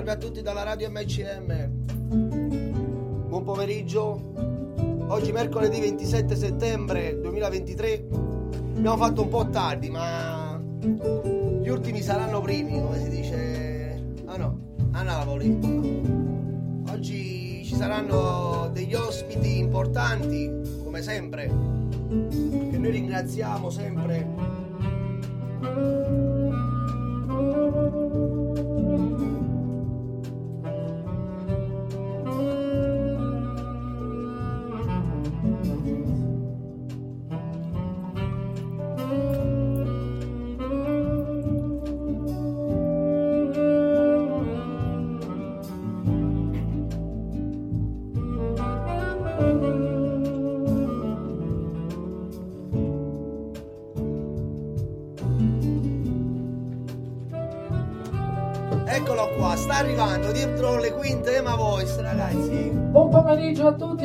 Salve a tutti dalla radio MCM. Buon pomeriggio. Oggi mercoledì 27 settembre 2023. Abbiamo fatto un po' tardi, ma gli ultimi saranno primi, come si dice. Ah no, a Napoli. Oggi ci saranno degli ospiti importanti, come sempre, che noi ringraziamo sempre.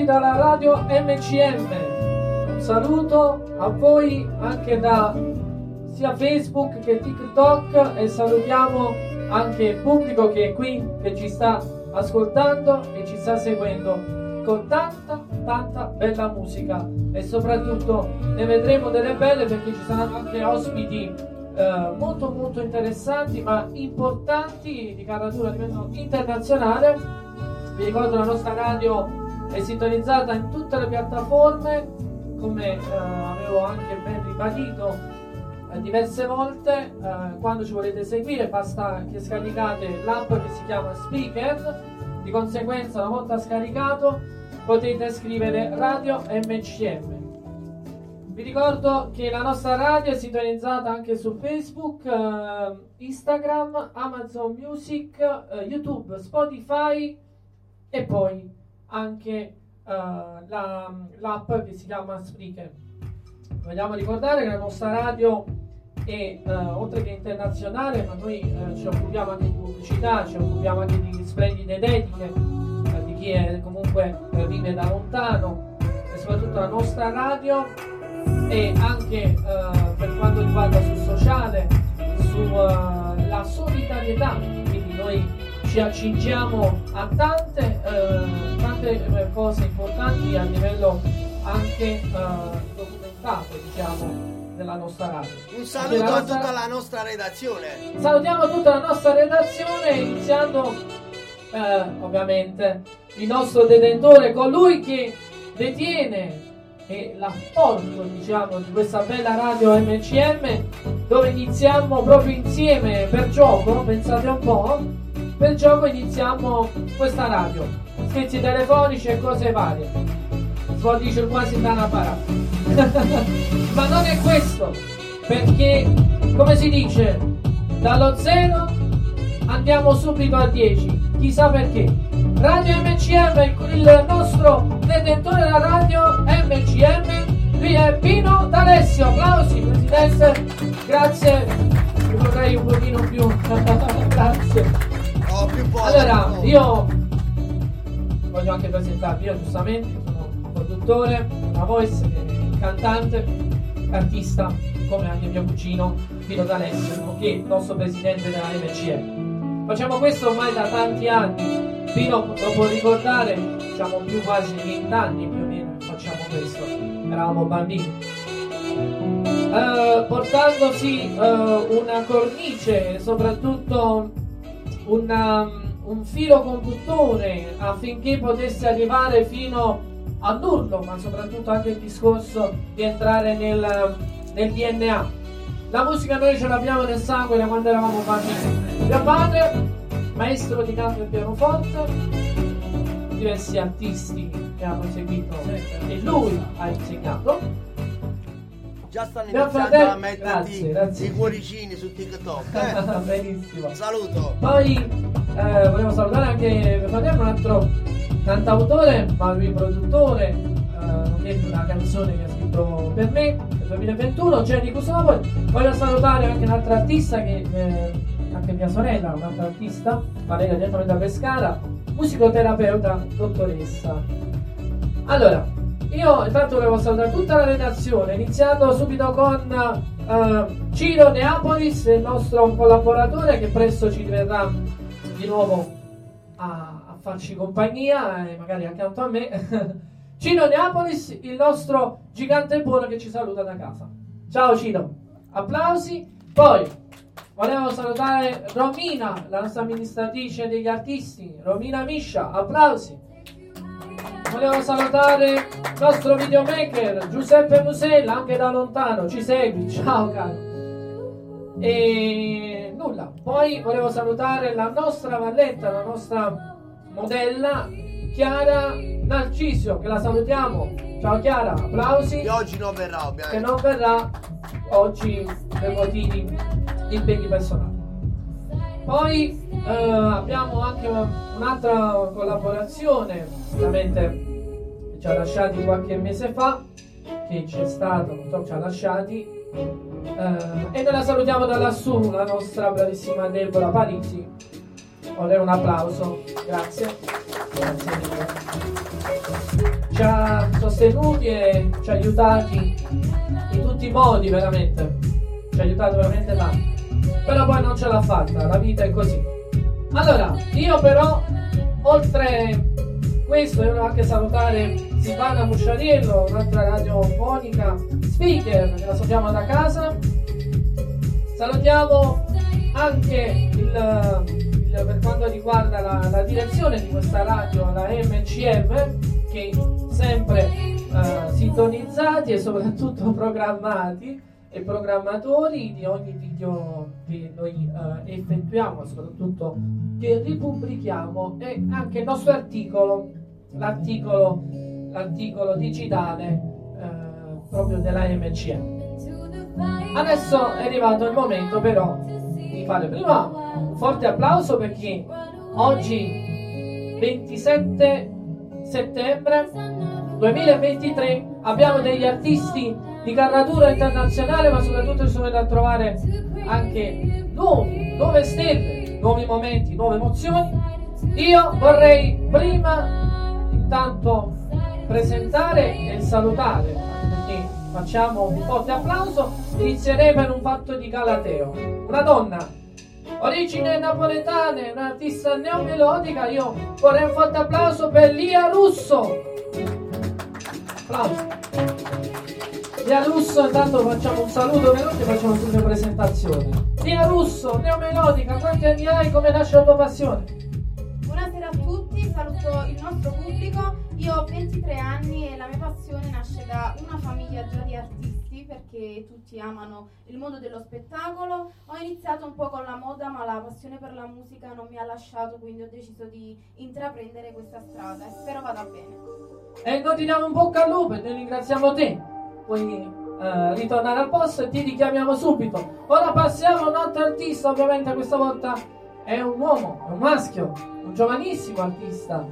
Dalla radio MCM. Un saluto a voi anche da sia Facebook che TikTok e salutiamo anche il pubblico che è qui, che ci sta ascoltando e ci sta seguendo con tanta tanta bella musica e soprattutto ne vedremo delle belle perché ci saranno anche ospiti eh, molto molto interessanti ma importanti di caratura a livello internazionale. Vi ricordo la nostra radio è sintonizzata in tutte le piattaforme, come eh, avevo anche ben ribadito eh, diverse volte. eh, quando ci volete seguire basta che scaricate l'app che si chiama Speaker. Di conseguenza, una volta scaricato, potete scrivere Radio MCM. Vi ricordo che la nostra radio è sintonizzata anche su Facebook, eh, Instagram, Amazon Music, eh, YouTube, Spotify e poi anche eh, la- l'app che si chiama Spreaker. Vogliamo ricordare che la nostra radio è eh, oltre che internazionale, ma noi eh, ci occupiamo anche di pubblicità, ci occupiamo anche di splendide dediche di chi è comunque vive da lontano e soprattutto la nostra radio e anche per quanto riguarda sul sociale, sulla solidarietà, quindi noi ci accingiamo a tante, eh, tante eh, cose importanti a livello anche eh, documentato, diciamo, della nostra radio. Un saluto Della a nostra- tutta la nostra redazione. Salutiamo tutta la nostra redazione, iniziando eh, ovviamente il nostro detentore, colui che detiene e l'apporto diciamo di questa bella radio MCM dove iniziamo proprio insieme per gioco, pensate un po', per gioco iniziamo questa radio, scherzi telefonici e cose varie. Dire quasi da una parata. Ma non è questo, perché come si dice, dallo 0 andiamo subito a 10, chissà perché. Radio MCM, il nostro detentore della radio MCM, qui è Pino D'Alessio. Applausi, Presidente, grazie. Vorrei un pochino più. grazie. Oh, più. Allora, più io voglio anche presentarvi, io giustamente sono un produttore, una voice, cantante, artista, come anche mio cugino Pino D'Alessio, nonché il nostro presidente della MCM. Facciamo questo ormai da tanti anni. Pino, lo può ricordare, siamo più quasi 20 anni più o meno che facciamo questo. Eravamo bambini. Eh, portandosi eh, una cornice, soprattutto una- un filo conduttore affinché potesse arrivare fino all'urlo, ma soprattutto anche il discorso di entrare nel, nel DNA. La musica noi ce l'abbiamo nel sangue da quando eravamo bambini. Mio padre, maestro di canto e pianoforte, diversi artisti che hanno seguito e lui ha insegnato. Già stanno iniziando a metterti Grazie, i cuoricini su TikTok. Eh? Benissimo. Saluto. Poi eh, volevo salutare anche mio fratello, un altro cantautore, ma lui produttore, eh, una canzone che ha scritto per me nel 2021, Jenny Cusavo. Voglio salutare anche un'altra artista che eh, anche mia sorella, un'altra artista, Valeria direttamente da Pescara, musicoterapeuta, dottoressa. Allora, io intanto volevo salutare tutta la redazione, iniziando subito con eh, Ciro Neapolis, il nostro collaboratore che presto ci verrà di nuovo a, a farci compagnia e magari accanto a me. Cino Neapolis, il nostro gigante buono che ci saluta da casa. Ciao Cino, applausi. Poi volevo salutare Romina, la nostra amministratrice degli artisti, Romina Miscia, applausi. Volevo salutare il nostro videomaker Giuseppe Musella, anche da lontano, ci segui, ciao caro. E nulla, poi volevo salutare la nostra valletta, la nostra modella Chiara Narcisio, che la salutiamo. Ciao Chiara, applausi. Che oggi non verrà, ovviamente. Che non verrà oggi per motivi di impegni personali. Poi eh, abbiamo anche un'altra collaborazione, ovviamente ci ha lasciati qualche mese fa, che c'è stato, purtroppo ci ha lasciati, eh, e noi la salutiamo da lassù, la nostra bravissima Deborah Parisi. Vorrei un applauso, grazie. Grazie mille. Ci ha sostenuti e ci ha aiutati in tutti i modi, veramente. Ci ha aiutato veramente tanto. Però poi non ce l'ha fatta, la vita è così. Allora, io però, oltre questo, volevo anche salutare Silvana Musciariello, un'altra radiofonica speaker che la salutiamo da casa. Salutiamo anche il, il, per quanto riguarda la, la, direzione di questa radio, la MCM, che sempre eh, sintonizzati e soprattutto programmati e programmatori di ogni video che noi eh, effettuiamo, soprattutto che ripubblichiamo e anche il nostro articolo, l'articolo, l'articolo digitale eh, proprio della MCM. Adesso è arrivato il momento però di fare prima un forte applauso perché oggi 27 settembre 2023 abbiamo degli artisti di caratura internazionale ma soprattutto ci sono da trovare anche nuovi, nuove stelle, nuovi momenti, nuove emozioni. Io vorrei prima intanto presentare e salutare perché facciamo un forte applauso. Inizieremo in un fatto di Galateo. Una donna origine napoletane un'artista neomelodica. Io vorrei un forte applauso per Lia Russo. Applauso Lia Russo intanto facciamo un saluto veloce e facciamo subito presentazione Lia Russo neomelodica quanti anni hai come nasce la tua passione Buonasera a tutti, saluto il nostro pubblico. Io ho 23 anni e la mia passione nasce da una famiglia già di artisti perché tutti amano il mondo dello spettacolo. Ho iniziato un po' con la moda ma la passione per la musica non mi ha lasciato quindi ho deciso di intraprendere questa strada e spero vada bene. E noi ti diamo un bocca al lupo e noi ringraziamo te. Puoi eh, ritornare al posto e ti richiamiamo subito. Ora passiamo a un altro artista, ovviamente questa volta è un uomo, è un maschio, un giovanissimo artista.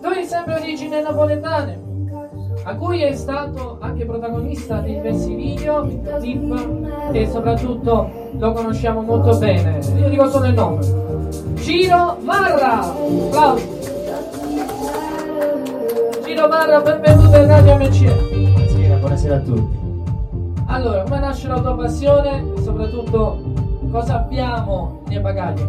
Lui è sempre origine napoletane, a cui è stato anche protagonista di diversi video, clip e soprattutto lo conosciamo molto bene. Io dico solo il nome. Ciro Marra! Applausi! Ciro Marra, benvenuto in Radio MC. Buonasera, a tutti. Allora, come nasce la tua passione e soprattutto cosa abbiamo nei bagagli?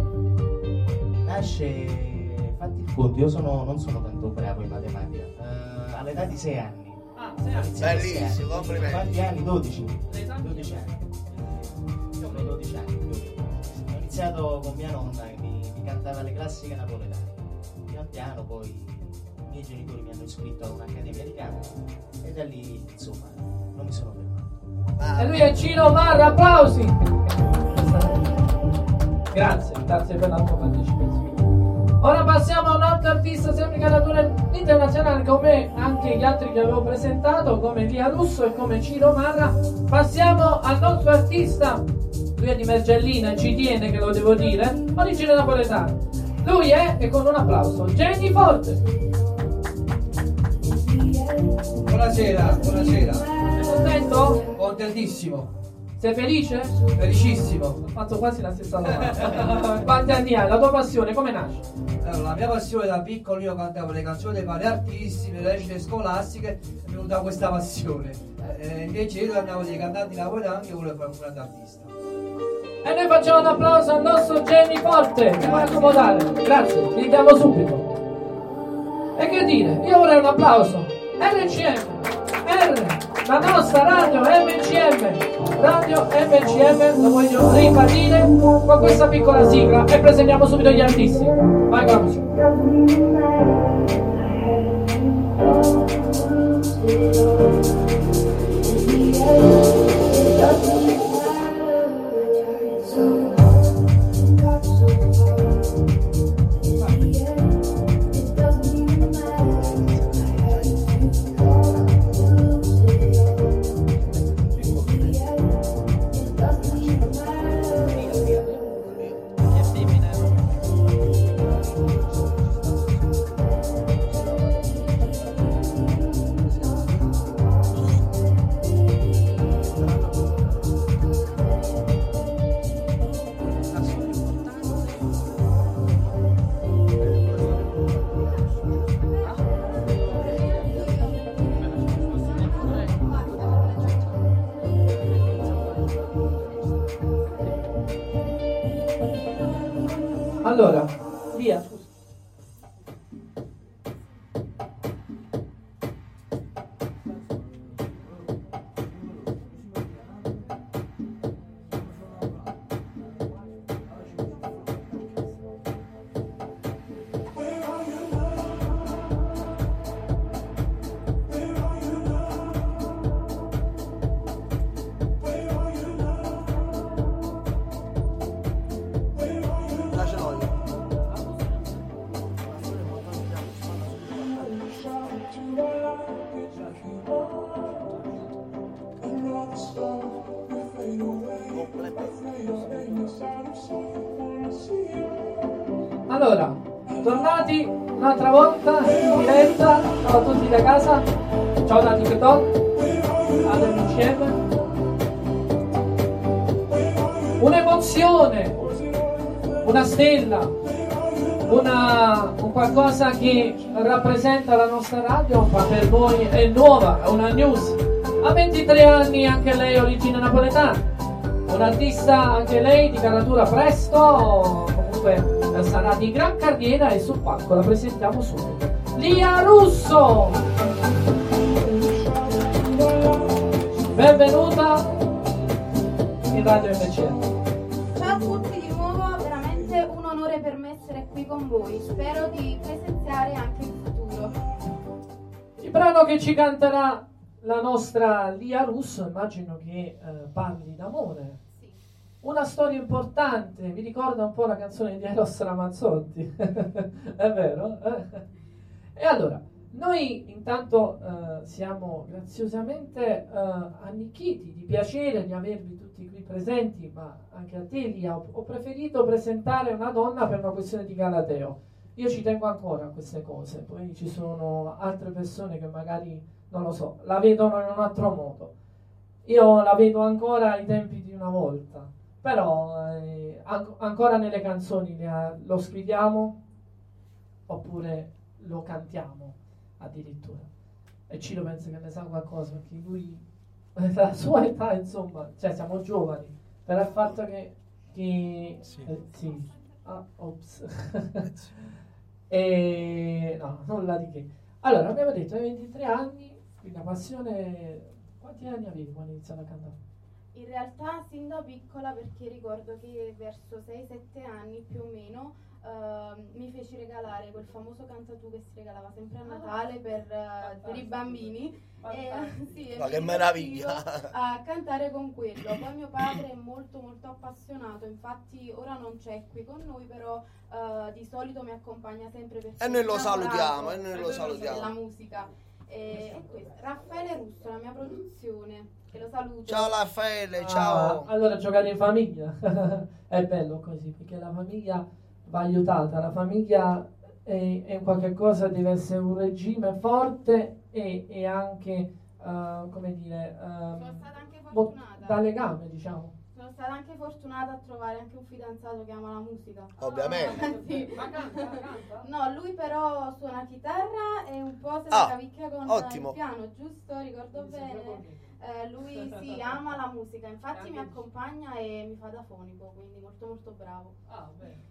Nasce, conto, io sono, non sono tanto bravo in matematica. Eh, all'età di 6 anni. Ah, sei anni. Bellissimo, anni. complimenti. Quanti anni? 12. L'esame? 12 anni. Io ho 12 anni. Ho iniziato con mia nonna che mi, mi cantava le classiche napoletane. Pian piano poi miei genitori mi hanno iscritto a un'accademia di canto e da lì insomma non mi sono fermato. E lui è Cino Marra, applausi! Grazie, grazie per la tua partecipazione. Ora passiamo a un altro artista sempre caratura internazionale come anche gli altri che avevo presentato, come Lia Russo e come Ciro Marra. Passiamo al nostro artista, lui è di Mergellina, ci tiene che lo devo dire, origine napoletana. Lui è, e con un applauso, Jenny Forte. Buonasera, buonasera. Sei contento? Contentissimo, Sei felice? felicissimo. Ho fatto quasi la stessa domanda. Quanti anni hai? La tua passione come nasce? Allora, la mia passione da piccolo io cantavo le canzoni dei vari artisti, nelle recite scolastiche, è venuta questa passione. Eh, invece io andavo dei cantanti napoletani e volevo fare un grande artista. E noi facciamo un applauso al nostro Jenny Forte, che vuole accomodare. Grazie, gli diamo subito. E che dire, io vorrei un applauso. RCM, R, la nostra radio MCM, radio MCM, lo voglio ribadire con questa piccola sigla e presentiamo subito gli artisti. Vai con Allora, un'altra volta in diretta. Ciao a tutti da casa. Ciao da TikTok. Ad MCM. Un'emozione, una stella, una, un qualcosa che rappresenta la nostra radio, ma per voi è nuova, è una news. Ha 23 anni anche lei, origine napoletana. Un'artista anche lei di caratura presto, comunque sarà di gran carriera e sul palco la presentiamo subito. Lia Russo! Benvenuta in Radio MCM. Ciao a tutti di nuovo, veramente un onore per me essere qui con voi. Spero di presenziare anche in futuro. Il brano che ci canterà la nostra Lia Russo, immagino che eh, parli d'amore. Una storia importante, mi ricorda un po' la canzone di Eros Ramazzotti, è vero? E allora, noi intanto eh, siamo graziosamente eh, annichiti di piacere di avervi tutti qui presenti, ma anche a te Lia, ho, ho preferito presentare una donna per una questione di Galateo. Io ci tengo ancora a queste cose, poi ci sono altre persone che magari, non lo so, la vedono in un altro modo. Io la vedo ancora ai tempi di una volta, però eh, an- ancora nelle canzoni lo scriviamo oppure lo cantiamo addirittura. E Ciro pensa che ne sa qualcosa perché lui, la sua età, insomma, cioè siamo giovani, per il fatto che... che Sì. eh, sì. Ah, ops. e no, nulla di che. Allora, abbiamo detto hai 23 anni, quindi la passione... Quanti anni avevi quando hai iniziato a cantare? In realtà sin da piccola perché ricordo che verso 6-7 anni più o meno ehm, mi feci regalare quel famoso cantatù che si regalava sempre a Natale per, eh, per i bambini. E, sì, Ma che meraviglia! A cantare con quello. Poi mio padre è molto molto appassionato, infatti ora non c'è qui con noi, però eh, di solito mi accompagna sempre perché E noi lo salutiamo, e noi lo salutiamo. musica. E, e questo, Raffaele Russo, la mia produzione, che lo saluto. Ciao Raffaele, Ah, ciao. allora giocare in famiglia è bello così perché la famiglia va aiutata, la famiglia è, è qualche cosa, deve essere un regime forte e, e anche, eh, come dire, stata anche fortunata a trovare anche un fidanzato che ama la musica. Ah, ovviamente. sì. Ma canta, canta? No, lui però suona chitarra e un po' se la ah, cavicchia con ottimo. il piano, giusto? Ricordo mi bene. Eh, lui sì, ama la musica, infatti mi accompagna e mi fa da fonico, quindi molto molto bravo. Ah,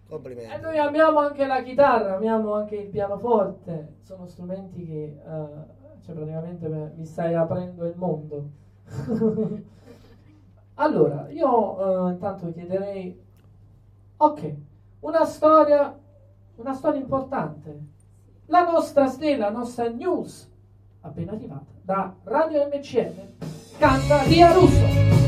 Complimenti. E noi amiamo anche la chitarra, amiamo anche il pianoforte, sono strumenti che uh, cioè praticamente mi stai aprendo il mondo. Allora, io eh, intanto chiederei, ok, una storia, una storia importante, la nostra stella, la nostra news, appena arrivata da Radio MCM, canta Ria Russo.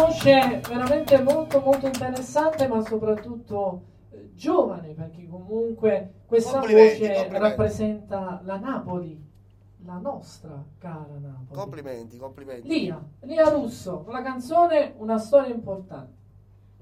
conosce veramente molto molto interessante ma soprattutto eh, giovane perché comunque questa voce rappresenta la Napoli la nostra cara Napoli. Complimenti complimenti. Lia, Lia Russo con la canzone Una storia importante.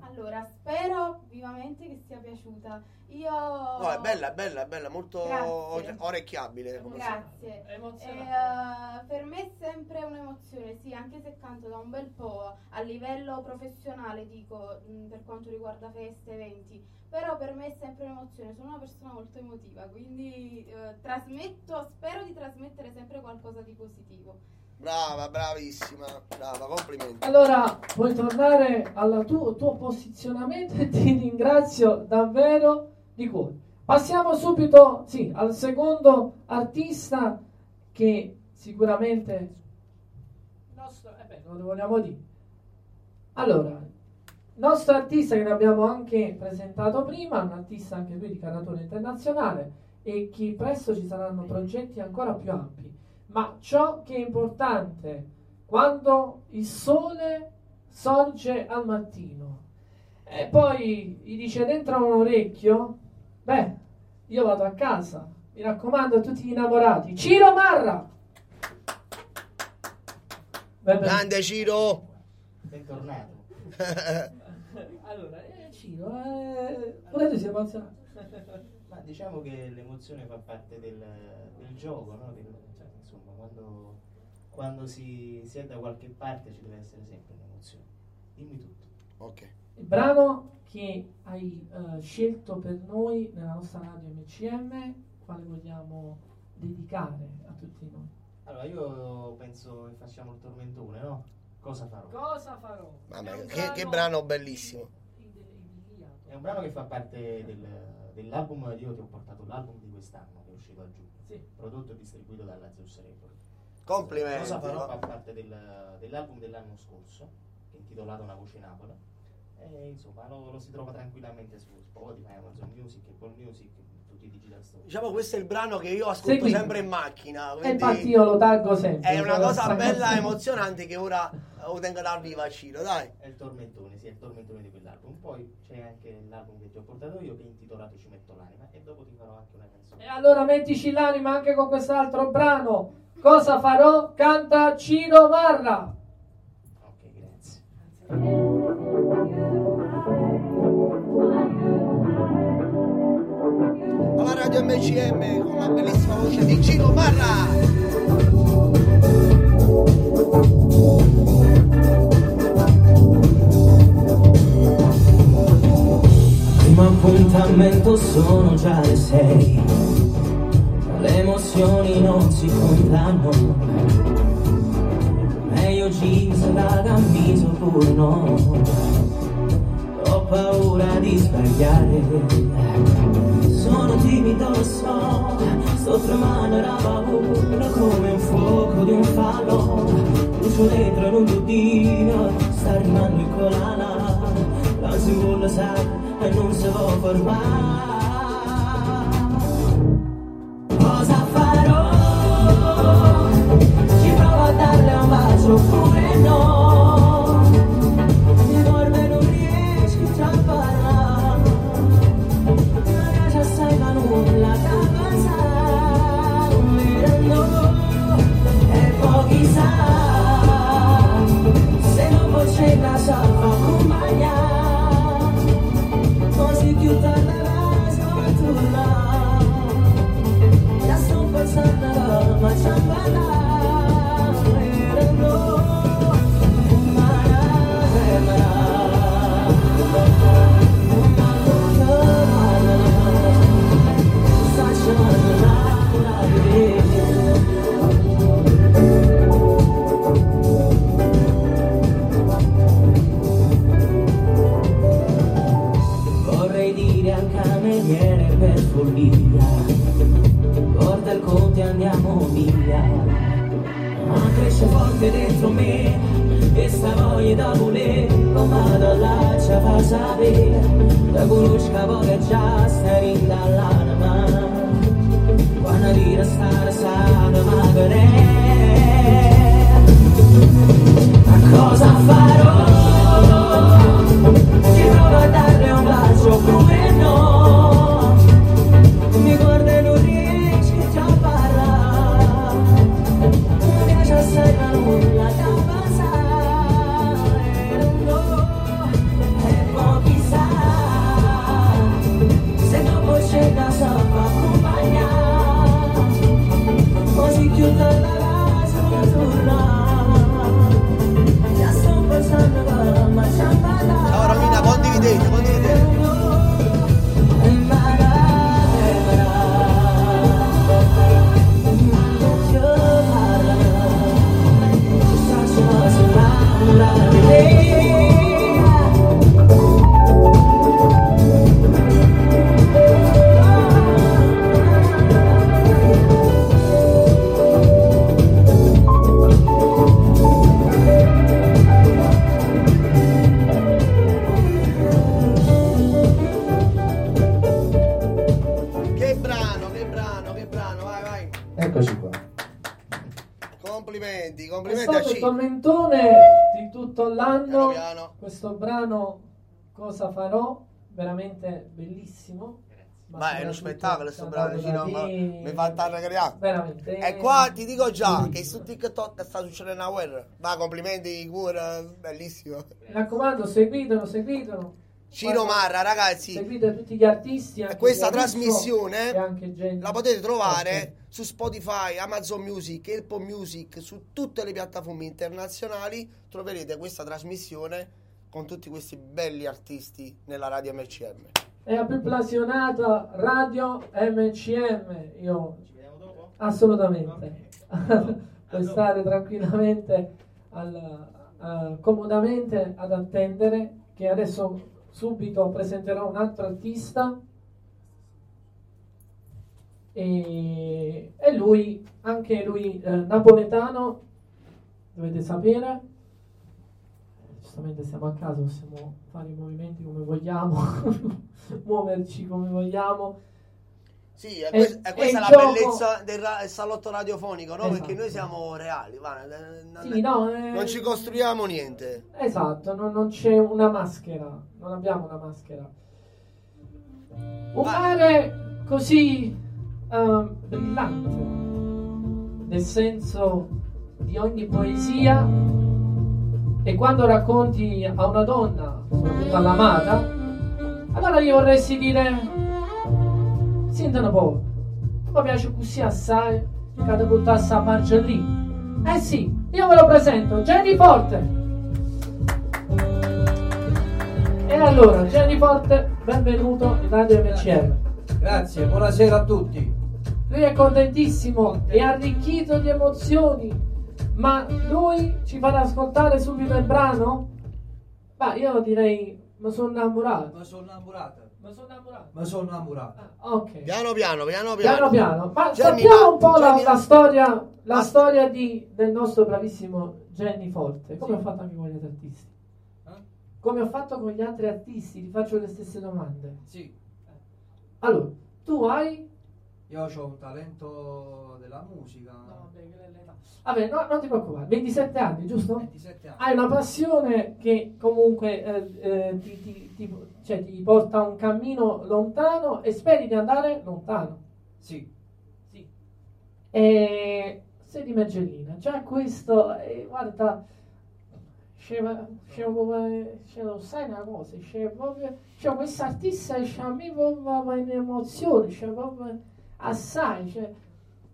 Allora spero vivamente che sia piaciuta. Io... No, è bella, è bella, è bella, molto Grazie. orecchiabile. come Grazie. È E, eh, per me è sempre un'emozione, sì, anche se canto da un bel po' a livello professionale, dico, mh, per quanto riguarda feste, eventi, però per me è sempre un'emozione, sono una persona molto emotiva, quindi eh, trasmetto, spero di trasmettere sempre qualcosa di positivo. Brava, bravissima, brava, complimenti. Allora, puoi tornare al tuo, tuo posizionamento e ti ringrazio davvero di cuore. Passiamo subito sì, al secondo artista che sicuramente... Nostro, eh beh, lo vogliamo dire. Allora, il nostro artista che abbiamo anche presentato prima, un artista anche lui di caratura internazionale e che presto ci saranno progetti ancora più ampi. Ma ciò che è importante quando il sole sorge al mattino e poi gli dice dentro un orecchio, beh, io vado a casa. Mi raccomando a tutti gli innamorati, Ciro Marra! Benvenuto. Grande Ciro! Bentornato. Allora, eh, Ciro, eh, pure tu sei emozionato. Ma diciamo che l'emozione fa parte del, del gioco, no? Del- cioè, insomma, quando, quando si, si è da qualche parte ci deve essere sempre un'emozione. Dimmi tutto. ok. Il brano che hai eh, scelto per noi nella nostra radio MCM, quale vogliamo dedicare a tutti noi? Allora, io penso che facciamo il tormentone, no? Cosa farò? Cosa farò? Vabbè, È un che- che brano bellissimo. È un brano che fa parte del- dell'album, io ti ho portato l'album di quest'anno che è uscito a giugno, Sì. prodotto e distribuito dalla Zeus Record. Complimenti. Cosa farò fa parte del- dell'album dell'anno scorso, che intitolato Una voce Napoli. E insomma lo, lo si trova tranquillamente su Spotify, Amazon Music, Apple Music, tutti i digital store. Diciamo questo è il brano che io ascolto Seguimi. sempre in macchina. E infatti io lo taggo sempre. È una cosa bella e emozionante che ora lo tengo da viva a Ciro, dai. È il tormentone, sì, è il tormentone di quell'album. Poi c'è anche l'album che ti ho portato io che è intitolato Ci metto l'anima e dopo ti farò anche una canzone. E allora mettici l'anima anche con quest'altro brano. Cosa farò? Canta Ciro Marra. Alla radio MCM con la bellissima voce di Marra. Primo appuntamento sono già le sei. Le emozioni non si contano. Jeans da camiso pure no. Ho paura di sbagliare. Sono timido, lo so. Sto tremando da paura come un fuoco di un fallo. Brucio dentro in un giuddino, sta rimando in collana. La si vuole sa e non si può fermare. Cosa farò? Veramente bellissimo. Ma è uno spettacolo brano, da Cino, ma mi fa tarrare Veramente. E qua ti dico già che su TikTok sta succedendo una guerra. Ma complimenti, cura, bellissimo. Mi raccomando, seguitelo, seguitelo. Cino Guarda, Marra, ragazzi, Seguite tutti gli artisti. anche questa trasmissione la potete trovare Ok. su Spotify, Amazon Music, Apple Music, su tutte le piattaforme internazionali. Troverete questa trasmissione con tutti questi belli artisti nella radio MCM. È la più passionata radio MCM. Io Ci vediamo dopo? assolutamente. Puoi stare tranquillamente al- eh, comodamente ad attendere che adesso subito presenterò un altro artista e, e lui anche lui eh, napoletano dovete sapere giustamente siamo a casa possiamo fare i movimenti come vogliamo muoverci come vogliamo Sì, è, E- quest- è questa il la gioco- bellezza del ra- salotto radiofonico, no? Esatto. Perché noi siamo reali, va, eh, non, Sì, no, eh, non ci costruiamo niente. Esatto, non, non c'è una maschera, non abbiamo una maschera. Un Ma- mare così ehm, brillante, nel senso di ogni poesia, e quando racconti a una donna, soprattutto all'amata, allora io vorresti dire, senta un po', mi piace così assai, che ti buttasse a marcia lì. Eh sì, io ve lo presento, Jenny Forte. E allora, Jenny Forte, benvenuto in Radio MCM. Grazie, buonasera a tutti. Lui è contentissimo e arricchito di emozioni, ma lui ci farà ascoltare subito il brano? Ma io direi, mi sono innamorato. Ma sono innamorata. Mi sono innamorato. Ma sono innamorata. Ah, ok. Piano piano, piano piano. Piano piano, ma Jenny, sappiamo ma- un po' la, la storia, la ma- storia di- del nostro bravissimo Jenny Forte. Come Sì. ho fatto anche con gli altri artisti? Eh? Come ho fatto con gli altri artisti, ti faccio le stesse domande. Sì, Allora, tu hai... io ho un talento della musica. Vabbè, no, non ti preoccupare, 27 anni, giusto? 27 anni. Hai una passione che comunque eh, eh, ti, ti- ti- cioè, ti porta un cammino lontano e speri di andare lontano. Sì, Sì. E sei di Mergellina, già questo, eh, guarda, c'è, c'è, c'è, lo sai una cosa, c'è proprio, c'è questo artista che c'ha a me proprio in emozione, c'è proprio assai, cioè,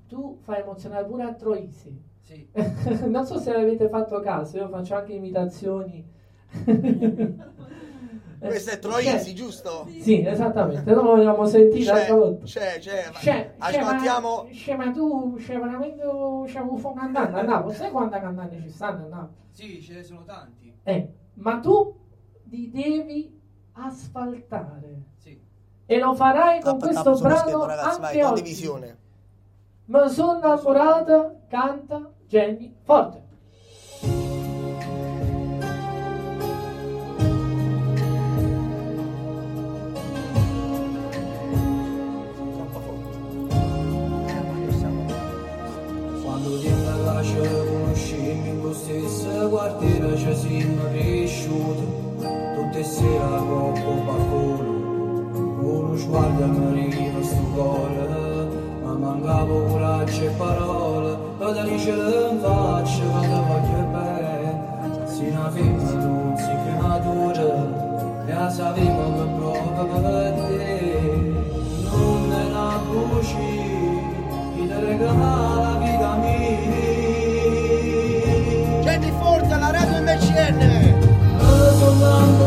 tu fai emozionare pure a Troisi. Sì. non so se avete fatto caso, io faccio anche imitazioni. Questo è C'è- Troisi, giusto? Sì, esattamente, non lo vogliamo sentire C'è, volta. c'è, c'è. C'è, Ascoltiamo. c'è, ma, tu c'è veramente c'è un fuoco cantante a Napoli, sai quante cantanti ci stanno a Napoli? Sì, ce ne sono tanti. Eh, ma tu ti devi asfaltare Sì. e lo farai con Tappa, questo tappa brano schermo, ragazzi, vai, anche oggi. condivisione. Ma sono innamorata, canta Jenny Forte. Quando ti lascio conoscimmo in questo stesso quartiere ci siamo cresciuti Tutte sera coppo balcone Con uno sguardo marino sto cuore. Ma mancava coraggio e parole E da dice in faccia che ti voglio bene. Se una femmina non si creatura E sappiamo che proprio per te. Non è una voce chi ti regala la vita mia. Jenny Forte, la radio MCN. Sono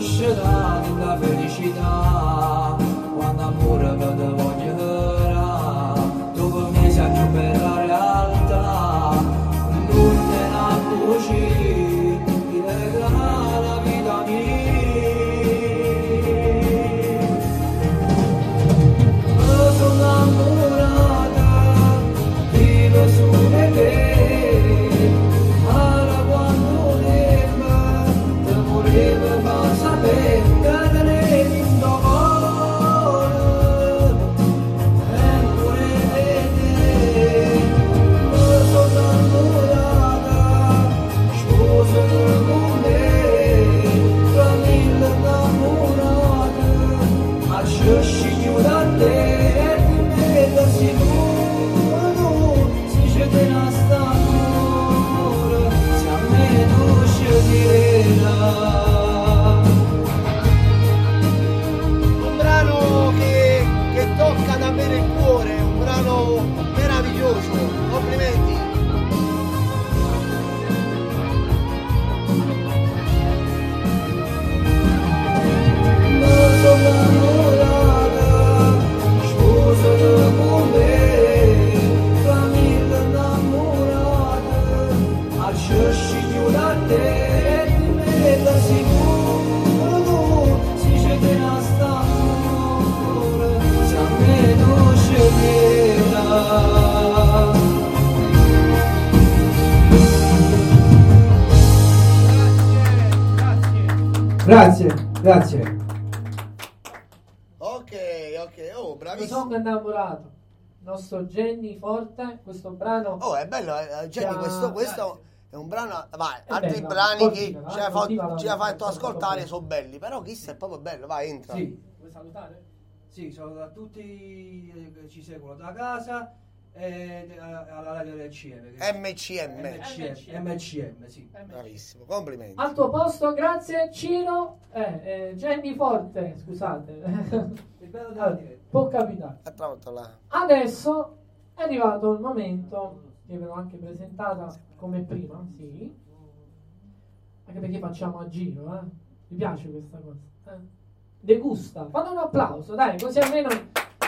scedato la felicità Nostro Jenny Forte, questo brano. Oh, è bello, eh, Jenny, Ciao, questo, questo è un brano. Vai, È altri bello, brani che ci eh, hai continua fatto, ci hai fatto la- ascoltare sono belli, però chissà è proprio bello, vai, entra. Sì, Vuoi salutare? sì, saluto a tutti che ci seguono da casa e eh, alla radio del CM. che- MCM. MCM, MCM, sì. Bravissimo, complimenti. Al tuo posto, grazie Ciro. Eh, eh, Jenny Forte, scusate. Il bello della diretta. Può capitare. Adesso è arrivato il momento, che ve l'ho anche presentata come prima, sì. Anche perché facciamo a giro, eh. Mi piace questa cosa. Eh. Degusta. Fate un applauso, dai, così almeno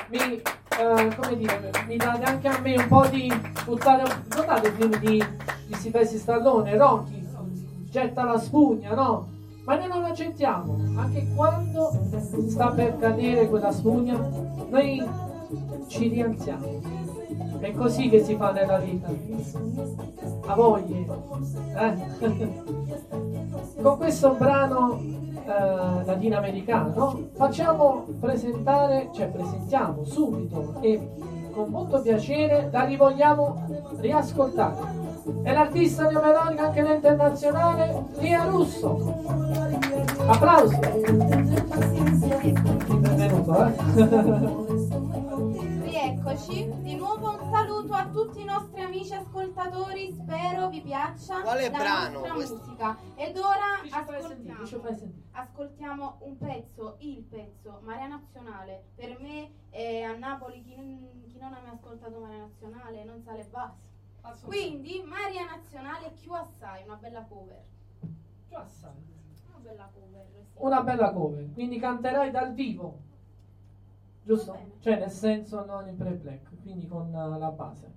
mi, eh, come dire, mi date anche a me un po' di buttare. Guardate il film di, di Silvestri Stallone, Rocky, getta la spugna, no? Ma noi non accettiamo, anche quando sta per cadere quella spugna, noi ci rialziamo. È così che si fa nella vita. A voglia. Eh? Con questo brano eh, latinoamericano facciamo presentare, cioè presentiamo subito e con molto piacere la rivogliamo riascoltare. È l'artista neomelodica anche internazionale Lia Russo. Applausi. Benvenuto, eh? Rieccoci, di nuovo un saluto a tutti i nostri amici ascoltatori, spero vi piaccia Quale la brano nostra questo? musica. Ed ora ascoltiamo, sentire? ascoltiamo un pezzo, il pezzo, Marea Nazionale. Per me eh, a Napoli chi non, chi non ha mai ascoltato Marea Nazionale non sa le basi. Quindi Maria Nazionale più assai, una bella cover. Più assai. Una bella cover, sì. Una bella cover, quindi canterai dal vivo, giusto? Cioè nel senso non in pre-black, quindi con eh, la base.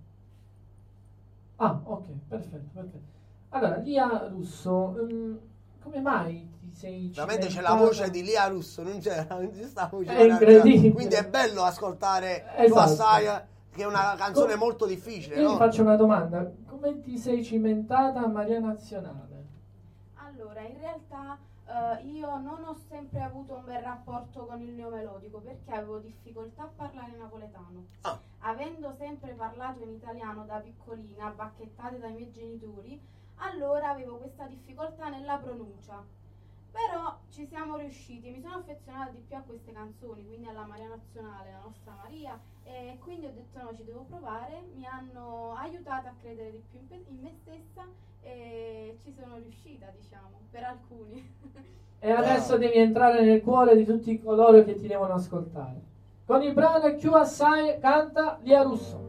Ah, ok, perfetto, perfetto. Allora, Lia Russo, ehm, come mai ti sei Ovviamente c'è la voce di Lia Russo, non c'è non c'è sta voce. È incredibile. Quindi è bello ascoltare tu Esatto. assai, che è una canzone Com- molto difficile, Io ti no? faccio una domanda, come ti sei cimentata a Maria Nazionale? Allora, in realtà eh, io non ho sempre avuto un bel rapporto con il neomelodico perché avevo difficoltà a parlare napoletano. Ah. Avendo sempre parlato in italiano da piccolina, bacchettate dai miei genitori, allora avevo questa difficoltà nella pronuncia. Però ci siamo riusciti, mi sono affezionata di più a queste canzoni, quindi alla Maria Nazionale, la nostra Maria, e quindi ho detto no, ci devo provare, mi hanno aiutata a credere di più in, me stessa e ci sono riuscita, diciamo, per alcuni. E adesso devi entrare nel cuore di tutti coloro che ti devono ascoltare. Con il brano assai canta Lia Russo.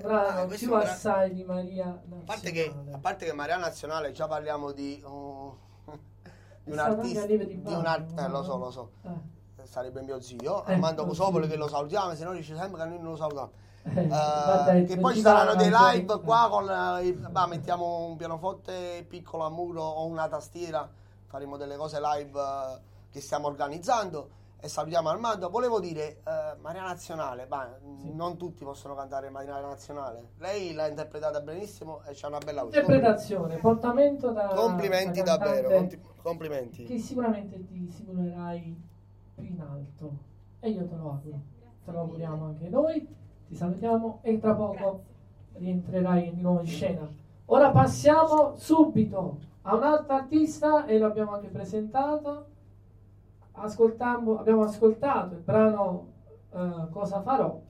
Brano questo più è un bra- assai di Maria A parte, che, Nazionale. a parte che Maria Nazionale già parliamo di, uh, di È un artista. di Di un art- eh, lo so, lo so. Eh, Sarebbe mio zio, Eh, Armando Cusopoli che lo salutiamo, se no dice sempre che noi non lo salutiamo. eh, Eh, guarda, che poi ci saranno dei live qua con eh, il- bah, mettiamo un pianoforte piccolo a muro o una tastiera, faremo delle cose live eh, che stiamo organizzando e salutiamo Armando. Volevo dire, eh, Maria Nazionale, bah, Sì. non tutti possono cantare Maria Nazionale. Lei l'ha interpretata benissimo e c'ha una bella voce. Interpretazione, portamento da Complimenti da davvero, conti- complimenti. che sicuramente ti simulerai più in alto e io te lo auguro, te lo auguriamo anche noi, ti salutiamo e tra poco rientrerai di nuovo in scena. Ora passiamo subito a un altro artista e l'abbiamo anche presentato. Abbiamo ascoltato il brano eh, Cosa farò.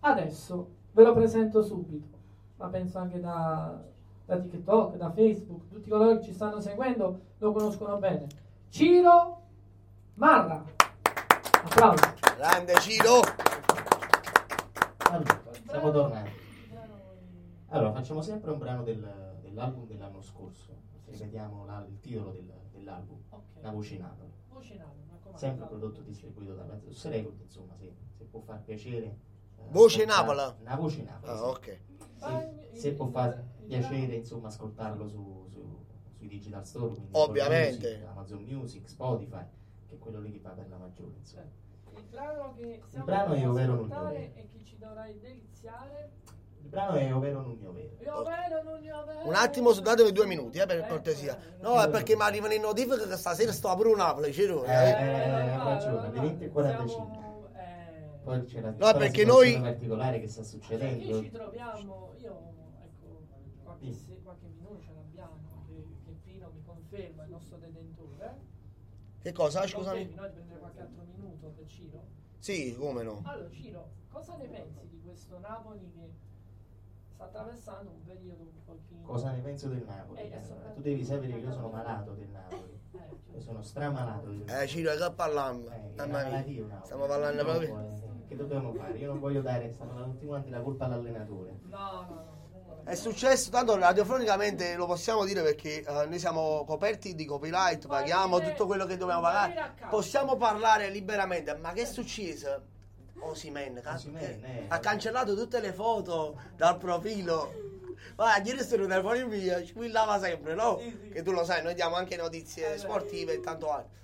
Adesso ve lo presento subito, ma penso anche da, da TikTok, da Facebook, tutti coloro che ci stanno seguendo lo conoscono bene. Ciro Marra. Applausi. Grande Ciro. Allora, siamo tornati. Allora, facciamo sempre un brano del- dell'album dell'anno scorso. Ripetiamo la- il titolo del- dell'album, Ok. La voce in Sempre prodotto distribuito da Lazarus Record, insomma, se, se può far piacere. eh, Voce Napoli? Una voce in Napoli. Ah, sì. ok. Se, se può far piacere, insomma, ascoltarlo su, su- sui digital store, quindi Ovviamente. Music, Amazon Music, Spotify, che è quello lì che va per la maggiore, insomma. Il brano che stiamo brano è per ascoltare e che ci dovrai deliziare. Il brano è Ovvero non mio vero. Un attimo, datemi due minuti, eh, per Ecco, cortesia. eh, No, è perché mi arrivano le notifiche che stasera sto a pure Napoli, Ciro. Eh, eh. eh, ragione, alle 20:45. siamo, eh, Poi c'è la, No, perché noi- particolare che sta Qui succedendo. ci troviamo, io ecco, qualche, se- qualche minuto ce l'abbiamo, che, che Pino mi conferma, il nostro detentore. Che cosa? Mi Scusami. confermi, Noi prendere qualche altro minuto per Ciro. Sì, come no. Allora Ciro, cosa ne pensi di questo Napoli che sta attraversando un periodo un pochino... Cosa ne penso del Napoli? Eh, adesso- tu devi sapere che io sono malato del Napoli. Eh, cioè, Io sono stramalato del Eh, Napoli. Ciro, che parliamo? Eh, mia. malattia un Napoli. Stiamo parlando proprio. eh, Che dobbiamo fare? Io non voglio dare, stanno tutti quanti la colpa all'allenatore. No, no, no. È successo, tanto radiofonicamente lo possiamo dire perché eh, noi siamo coperti di copyright, paghiamo tutto quello che dobbiamo pagare. Possiamo parlare liberamente, ma che è successo? Osimen, eh, ha cancellato tutte le foto dal profilo. Ma ieri sono i telefoni mia, squillava sempre, no? Sì, sì. Che tu lo sai, noi diamo anche notizie Eh, sportive e tanto altro.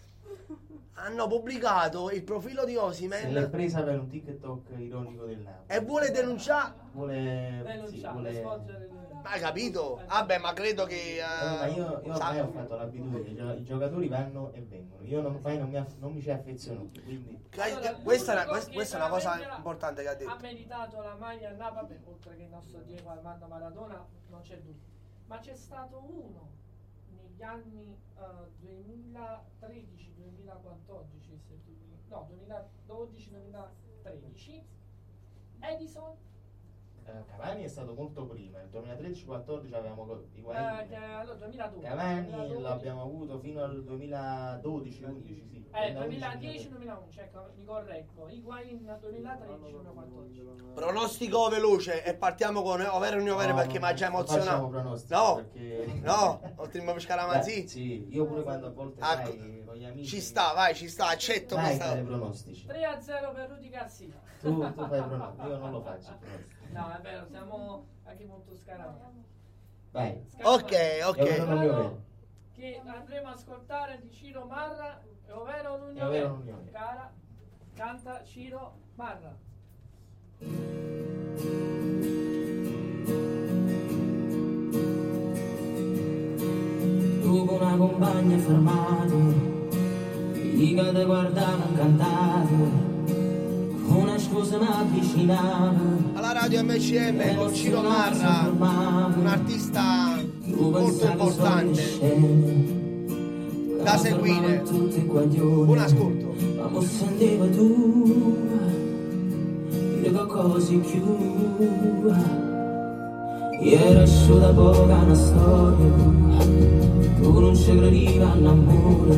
Hanno pubblicato il profilo di Osimen presa per un TikTok ironico del Napoli. e vuole denunciare. Vuole... sì, Denunciare, vuole... svolgere... Ma hai capito? Vabbè, ma credo che. eh, io, io ormai ho fatto l'abitudine, i gio- i giocatori vanno e vengono. Io non, non mi, aff- non mi ci affeziono più, quindi... Che- Allora, questa, è una, l'unico quest- che questa è una cosa veramente importante che ha detto. Ha meritato la maglia a Napoli, oltre che il nostro Diego Armando Maradona, non c'è dubbio. Ma c'è stato uno negli anni eh, 2013-2014, se tu mi- no, 2012-2013, Edison, Eh, Cavani è stato molto prima, nel 2013-14 avevamo co- eh, Higuain. che- allora 2012. Cavani 2012. l'abbiamo avuto fino al 2012-11, sì. Eh, 2011, 2010-2011, ecco, mi correggo. Higuain 2013-2014. Pronostico veloce e partiamo con ovvero o non ovvero No, perché mi ha già emozionato. No, perché- no, oltre a scaramanzi. sì, io pure quando a volte Ah, sai, con gli amici... Ci sta, vai, ci sta, accetto Vai questa. fare pronostici. 3-0 per Rudy Garcia. Tu, tu fai pronostici, io non lo faccio. i pronostici. No, è vero, siamo anche molto scaramati. Vai. Ok, ok. Che andremo a ascoltare di Ciro Marra, è ovvero l'unione. ovvero l'unione. Cara, canta Ciro Marra. Tu con una compagna fermato, lì che ti guardava cantato, una scusa mi avvicinava. Alla radio MCM con Ciro Marra, un artista molto importante. Da seguire. Buon ascolto. Ma mo sentiva tu, dire qualcosa in più. Ieri è uscita poca una storia, tu non ci credevi all'amore.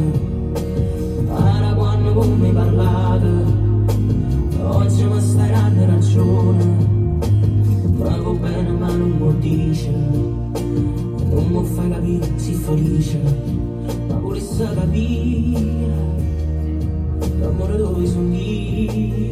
Para quando con me parlate, oggi mi stai dando ragione. Pago bene ma non mi dice, non mi fai capire, si felice, ma volesse capire l'amore dove sono lì.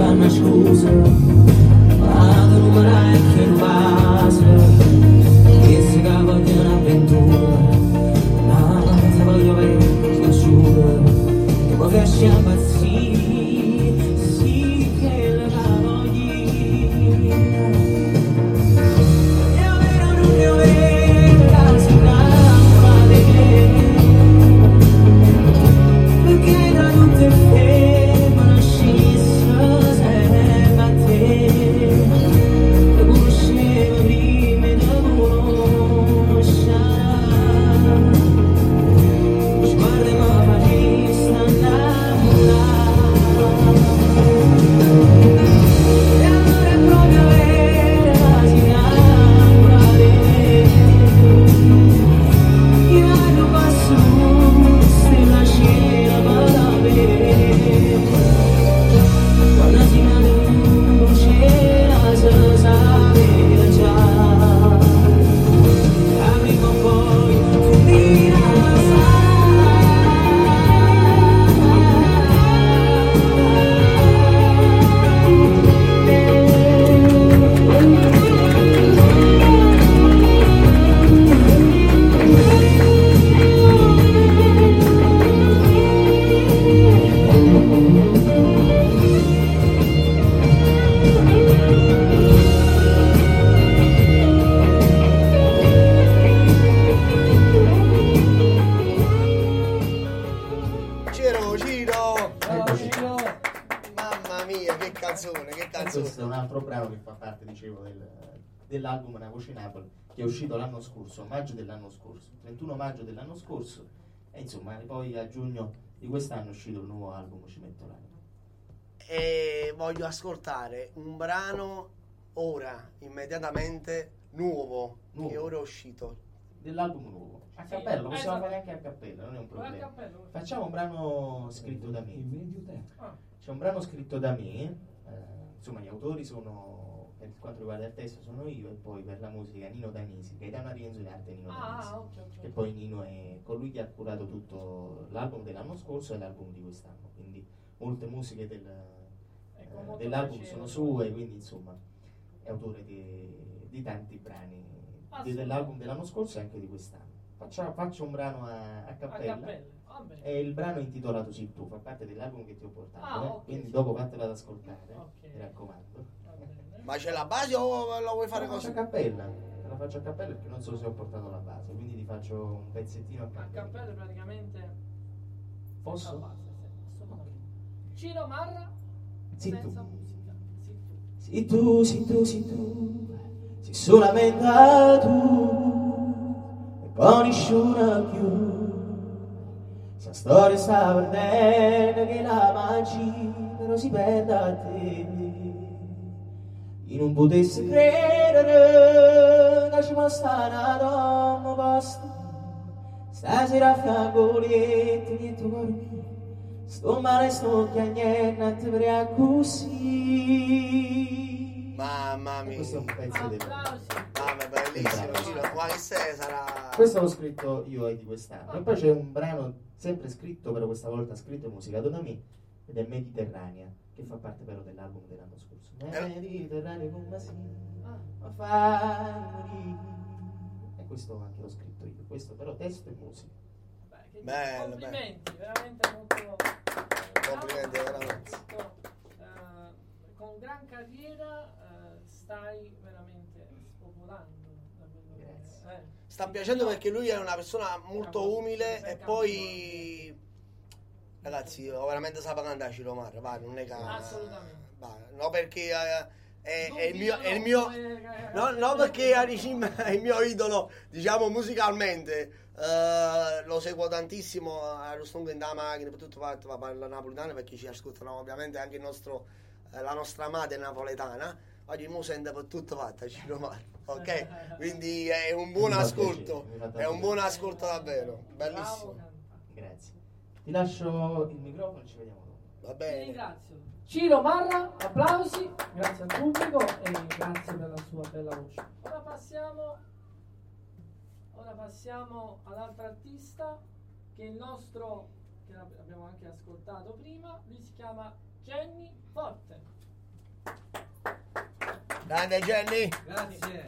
Fermavamo sempre dell'anno scorso, e insomma, poi a giugno di quest'anno è uscito il nuovo album Ci metto l'anima. E voglio ascoltare un brano ora, immediatamente, nuovo, che Nuovo. ora è uscito. Dell'album nuovo. A Sì, cappella, lo possiamo esatto. fare anche a cappella, non è un problema. cappello. Facciamo un brano scritto da me. Ah, C'è un brano scritto da me, eh, insomma gli autori sono, quanto riguarda il testo sono io e poi per la musica Nino Danisi, Gaetano Rienzo in arte Nino Danisi. ah, ok, ok. Che poi Nino è colui che ha curato tutto l'album dell'anno scorso e l'album di quest'anno, quindi molte musiche del, E con eh, dell'album sono sue, quindi insomma è autore di, di tanti brani di- Assolutamente. dell'album dell'anno scorso e anche di quest'anno. Faccia- faccio un brano a, a A cappella. cappella. Va bene. E il brano è intitolato Sì tu, fa parte dell'album che ti ho portato, Ah, eh? quindi sì. dopo fatela ad ascoltare, mi raccomando. Ma c'è la base o la vuoi fare la faccio a così? cappella, te la faccio a cappella perché non so se ho portato la base, quindi ti faccio un pezzettino a A cappella. cappella praticamente Posso? base, sì. Ciro Marra Sì, senza tu. musica. Sì, tu. Sì tu, sì tu, sei solamente tu, e poi nessuno più. Questa storia sta perdendo che la magia però si perde a te. Io non potessi credere che ci fosse una donna posta. Stasera a fianco lieto, lieto cuore mio, sto male, sto chiagnendo, a te per così. Mamma E mia. questo è un pezzo. Applausi. Mamma, bellissimo. Ma che sei, sarà... Questo l'ho scritto io e di quest'anno. E poi c'è un brano sempre scritto, però questa volta scritto e musicato da me, ed è Mediterranea, che fa parte però dell'album dell'anno scorso. Eh. Mediterranea come si Ah, ma fai morire. E questo anche l'ho scritto io, questo però testo e musica. beh, Bello, complimenti, veramente molto. Complimenti, bravo, veramente. eh, con gran carriera eh, stai veramente spopolando. da quello che- Grazie. eh. Sta piacendo perché lui è una persona molto umile e poi... Ragazzi, io veramente sapevo cantare Ciro Marra, va, non è che... Assolutamente. va, no perché eh, è, è il mio... È il no? mio Eh, no, no perché Aricim è il mio idolo, diciamo musicalmente. Eh, lo seguo tantissimo a Rustungo in da macchina, per tutto fatto, va parla napoletana perché ci ascoltano ovviamente anche il nostro, eh, la nostra madre napoletana. Oggi mu sente per tutto fatto Ciro Marra, ok? Quindi è un buon Mi ascolto, mi è un buon ascolto davvero, Bravo bellissimo. Grazie. Ti lascio il microfono e ci vediamo dopo. Va Ti bene. ringrazio. Ciro Marra, applausi, grazie al pubblico e grazie per la sua bella voce. Ora passiamo, ora passiamo all'altro artista che è il nostro, che ab- abbiamo anche ascoltato prima, lui si chiama Jenny Forte. Grande Jenny. Grazie,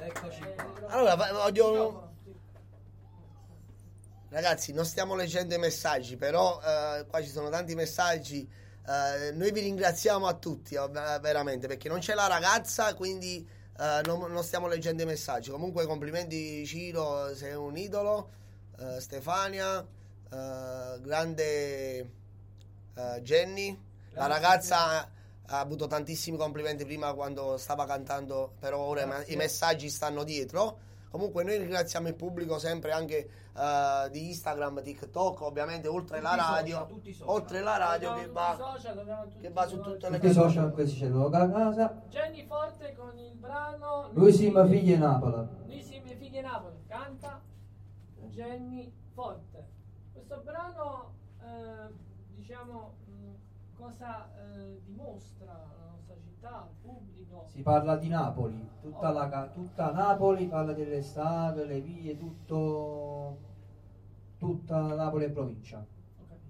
eccoci Eh, qua. Allora, voglio... Ragazzi, non stiamo leggendo i messaggi, però eh, qua ci sono tanti messaggi. Eh, noi vi ringraziamo a tutti, eh, veramente, perché non c'è la ragazza, quindi eh, non, non stiamo leggendo i messaggi. Comunque, complimenti, Ciro, sei un idolo. Eh, Stefania, eh, grande Jenny. La ragazza ha avuto tantissimi complimenti prima quando stava cantando, però ora Grazie. i messaggi stanno dietro. Comunque noi ringraziamo il pubblico sempre anche eh, di Instagram, TikTok, ovviamente oltre la Tutti i radio, social, tutti social. oltre la radio che va, social, che va su tutte le Tutti social questi c'è a casa. Jenny Forte con il brano Lui sì, ma figlia Napoli. Noi siamo i figli Napoli, canta Jenny Forte. Questo brano, eh, diciamo, mh, cosa eh, dimostra la nostra città? Si parla di Napoli, tutta, la, ca- tutta Napoli parla delle strade, le vie, tutto, tutta Napoli e provincia. Capito.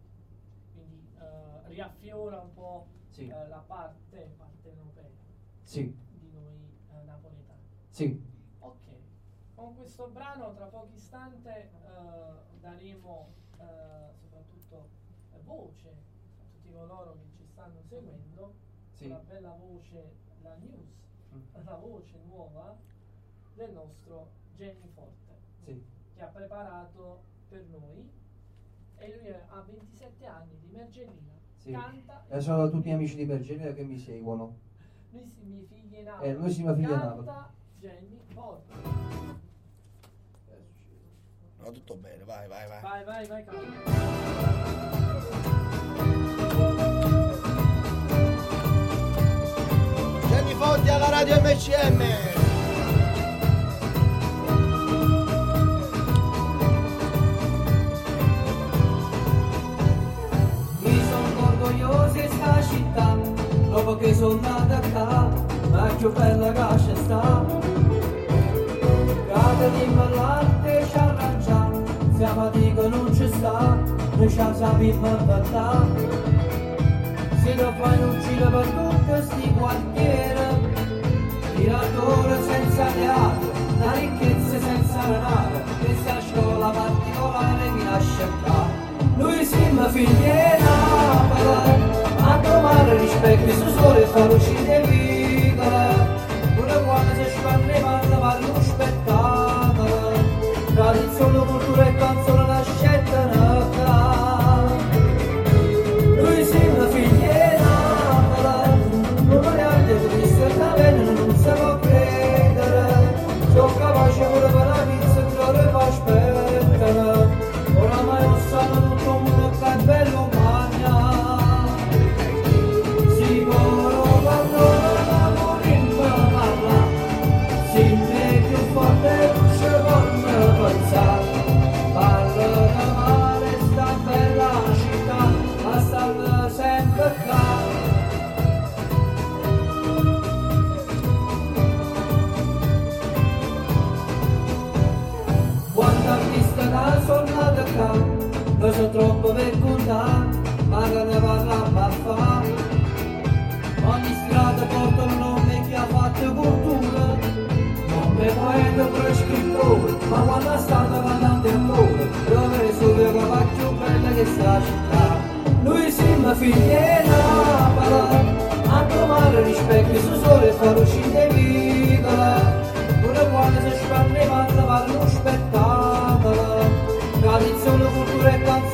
Quindi eh, riaffiora un po' Sì. eh, la parte partenopea Sì, di noi eh, napoletani. sì, Ok, con questo brano tra pochi istanti daremo soprattutto voce a tutti coloro che ci stanno seguendo, Sì. la bella voce, la news, Mm. la voce nuova del nostro Jenny Forte sì. che ha preparato per noi E lui ha 27 anni di Mergellina. Sì. Canta. E sono tutti amici di Bergellina che mi seguono. Lui si mi figlia in Napoli. Eh, lui si mi figlia in Napoli. Canta Jenny Ford. No, tutto bene, vai, vai, vai. Vai, vai, vai, Carlo. Fonti alla radio MCM. Dopo che sono nata qua, ma più bella che sta. Cade di ballante ci arrangiamo, siamo di che non ci sta, noi ci sappiamo inventare. Se lo fai un giro per tutti sti quartieri, tiratore senza teatro, la ricchezza senza denaro, questa scuola particolare mi lascia qua. Noi siamo figli di Napoli, a domani rispecchi su sole fa luci di vita. Pure quando si spanne parla parla uno spettacolo, tradizione, cultura e canzone lo so troppo per ma che ne parliamo a fare. Ogni strada porta un nome che ha fatto cultura, nome poeta pure scrittore, ma quando è stato cantante ancora, dove solo la più bella che sta città. Noi siamo figli di Napoli, a trovare rispecchio su sole e far uscire vita. Pure quando si spanne parla parla uno spettacolo, tradizione,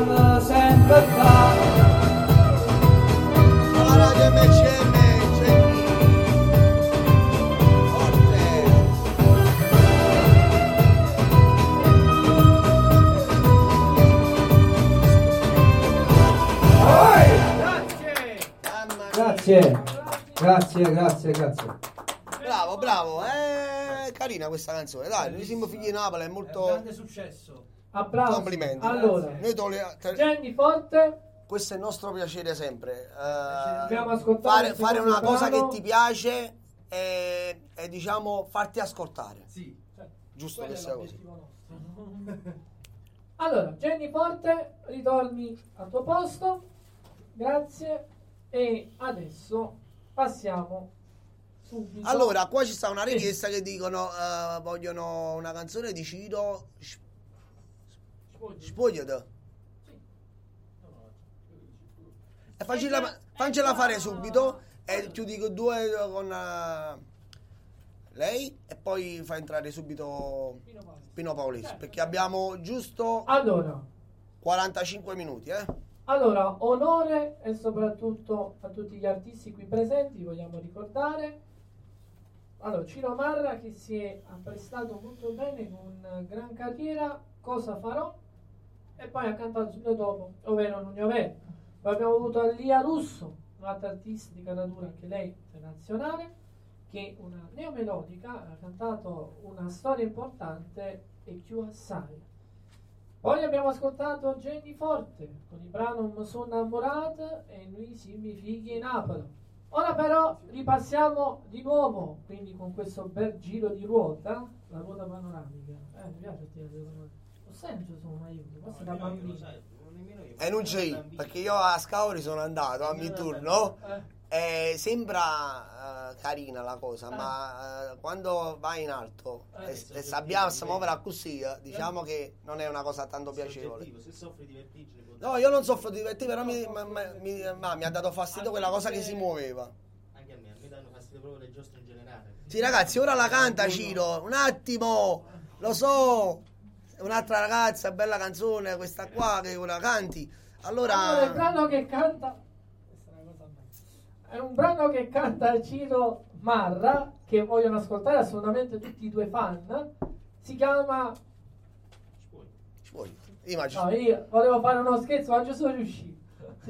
ma stanno sempre qua. Alla radio MCM. Grazie, grazie, grazie, grazie. Bravo, bravo. Eh, carina questa canzone. Dai, noi siamo figli di Napoli, è molto... grande successo. Applausi. Complimenti. Allora, te- Jenny Forte, questo è il nostro piacere sempre. ascoltato fare, fare una cosa brano. che ti piace e, e, diciamo farti ascoltare. Sì. Giusto quello che sia così. Allora, Jenny Forte, ritorni al tuo posto. Grazie. E adesso passiamo subito. Allora, qua ci sta una richiesta che dicono eh, vogliono una canzone di Ciro Sp- Spogliate. E faccela, faccela fare subito e ti dico due con, eh, lei e poi fa entrare subito Pino Paolis. Certo. perché abbiamo giusto Allora, 45 minuti, eh? allora, onore e soprattutto a tutti gli artisti qui presenti, vogliamo ricordare. Allora, Ciro Marra che si è apprestato molto bene con gran carriera, Cosa farò? E poi ha cantato subito dopo, ovvero Non Poi abbiamo avuto Lia Russo, un'altra artista di caratura, anche lei internazionale, che è una neomelodica, ha cantato una storia importante e più assai. Poi abbiamo ascoltato Jenny Forte con il brano Mi sono innamorata e lui significa Napoli. Ora però ripassiamo di nuovo, quindi con questo bel giro di ruota, la ruota panoramica. Eh, mi piace tirare la panoramica. Sento sono un aiuto, questo è da bambino. E non c'è, perché io a Scauri sono andato a mio turno Eh, e sembra eh, carina la cosa, Eh. ma eh, quando vai in alto Eh, e, e sappiamo si sì. muovere così, eh, diciamo che non è una cosa tanto piacevole. Se soffri di vertigine può No, io non soffro di divertire, però mi, ma- ma- mi- ma mi ha dato fastidio quella cosa che si muoveva. Anche a me, a me danno fastidio proprio le giostre in generale. Sì, ragazzi, ora la canta Ciro. Un attimo, lo so. È un'altra ragazza, bella canzone, questa qua che ora canti. Allora, il Allora, brano che canta è è un brano che canta Ciro Marra che vogliono ascoltare assolutamente tutti i due fan si chiama vuoi? Immagino. no io volevo fare uno scherzo ma non ci sono riuscito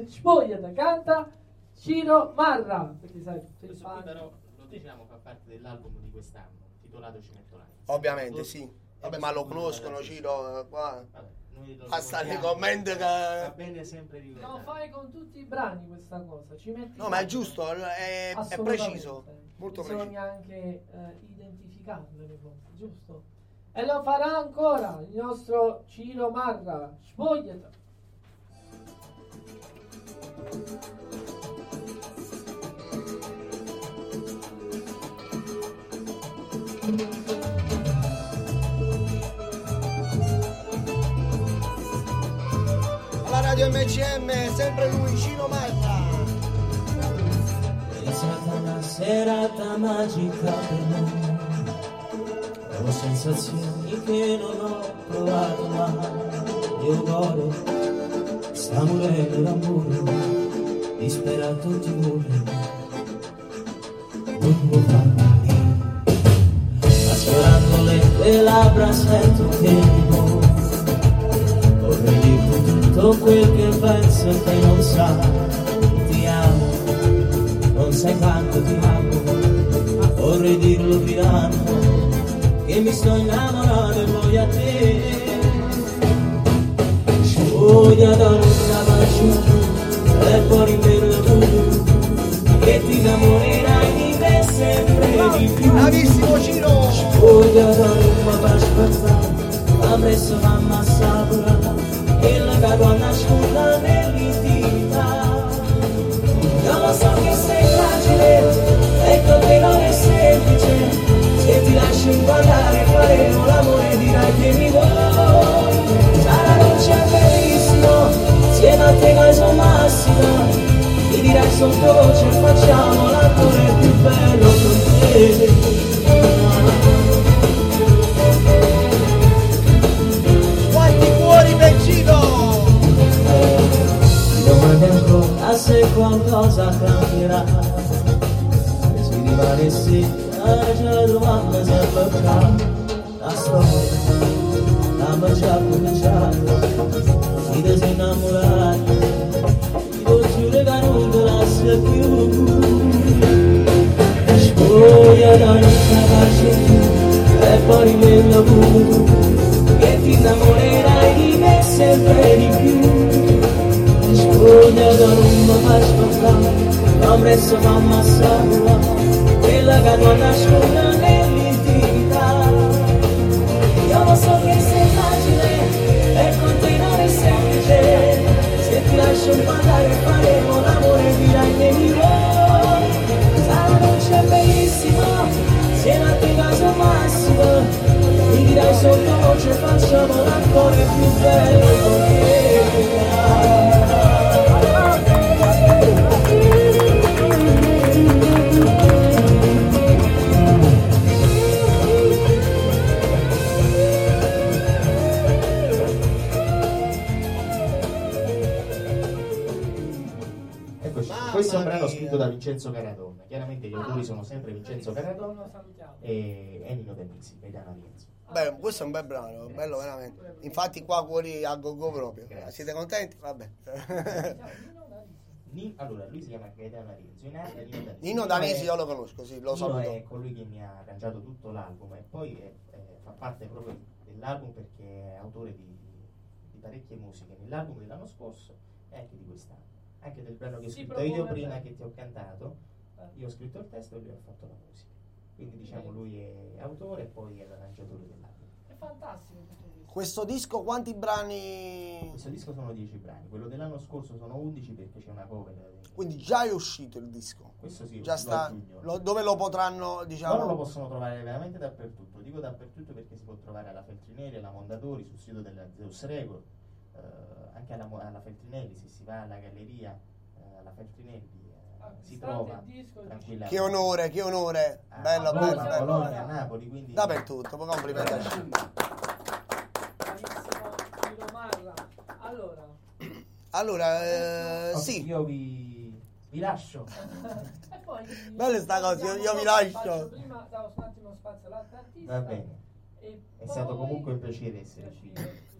Spogliate canta Ciro Marra perché sai Questo qui però lo diciamo fa parte dell'album di quest'anno, titolato Ci metto l'anima. Ovviamente, sì. Vabbè, ma lo conoscono Ciro qua. Lo Basta nei ricordiamo. commenti che- Va bene sempre lo ricordare. fai con tutti i brani questa cosa ci metti No, ma è giusto, è, è preciso. Molto preciso. bisogna anche eh, identificarle le cose giusto e lo farà ancora il nostro Ciro Marra spogliate Alla radio MCM, sempre lui, Ciro Marra. È stata una serata magica per me. Ho sensazioni che non ho provato mai. Io godo, sta morendo l'amore, disperato ti vuole. Non può farmi. Ascoltando le tue labbra sento che mi muovo. Vorrei dirti tutto quel che penso e che non sai. Ti amo non sai quanto ti amo, vorrei dirlo gridando, che mi sto innamorando e voglio a te. Scoglia da una baciuta e poi rimbello tu, che ti innamorerai di me sempre di più. Bravissimo Ciro! Scoglia da una baciuta, ha messo mamma sapola, sono massima. Mi dirai sottovoce facciamo l'attore più bello con te. Quanti cuori per Ciro! Domani ancora se qualcosa cambierà Se rimane secca già la domanda sempre fa La storia l'abbiamo già cominciata Si disinnamorati te lascio più Scoglia da non capace più E poi lascio parlare faremo l'amore che mi vuoi. Sarà dolce e bellissimo, insieme a te caso massimo, mi dirai sottovoce facciamo l'attore più bello da Vincenzo Caradonna. Chiaramente gli autori sono sempre Vincenzo Caradonna e Ennio De Misi, Gaetano Rienzo. Beh, questo è un bel brano, bello veramente. Infatti qua cuori a go go proprio. Grazie. Siete contenti? Vabbè. Allora, lui si chiama Gaetano Rienzo, in arte Nino Danesi. Nino Danesi io lo conosco, sì, lo saluto. è colui che mi ha arrangiato tutto l'album e poi è- è- fa parte proprio dell'album perché è autore di, di parecchie musiche nell'album dell'anno scorso e anche di quest'anno. Anche del brano che ho scritto io prima bene. che ti ho cantato, Eh. io ho scritto il testo e lui ha fatto la musica. Quindi diciamo lui è autore e poi è l'arrangiatore dell'album. È fantastico tutto questo. Questo disco quanti brani? Questo disco sono 10 brani, quello dell'anno scorso sono 11 perché c'è una cover. Quindi già è uscito il disco. questo sì, Già sta. lo- dove lo potranno, diciamo? Loro lo possono trovare veramente dappertutto, dico dappertutto perché si può trovare alla Feltrinelli, alla Mondadori, sul sito della Zeus Record, eh, anche alla, alla Feltrinelli, se si va alla galleria, eh, alla Feltrinelli, eh, si Acquistate trova tranquillamente. Che onore, che onore. A- Bello, a bello, Roma, a bello. Bologna, a Napoli, quindi... Dappertutto, complimenti a. Allora, Allora, eh, sì. Io vi, vi lascio. e poi Bella sta cosa, io- io vi lascio. Prima davo un attimo spazio all'altro artista. Va bene, e è stato comunque un piacere essere qui.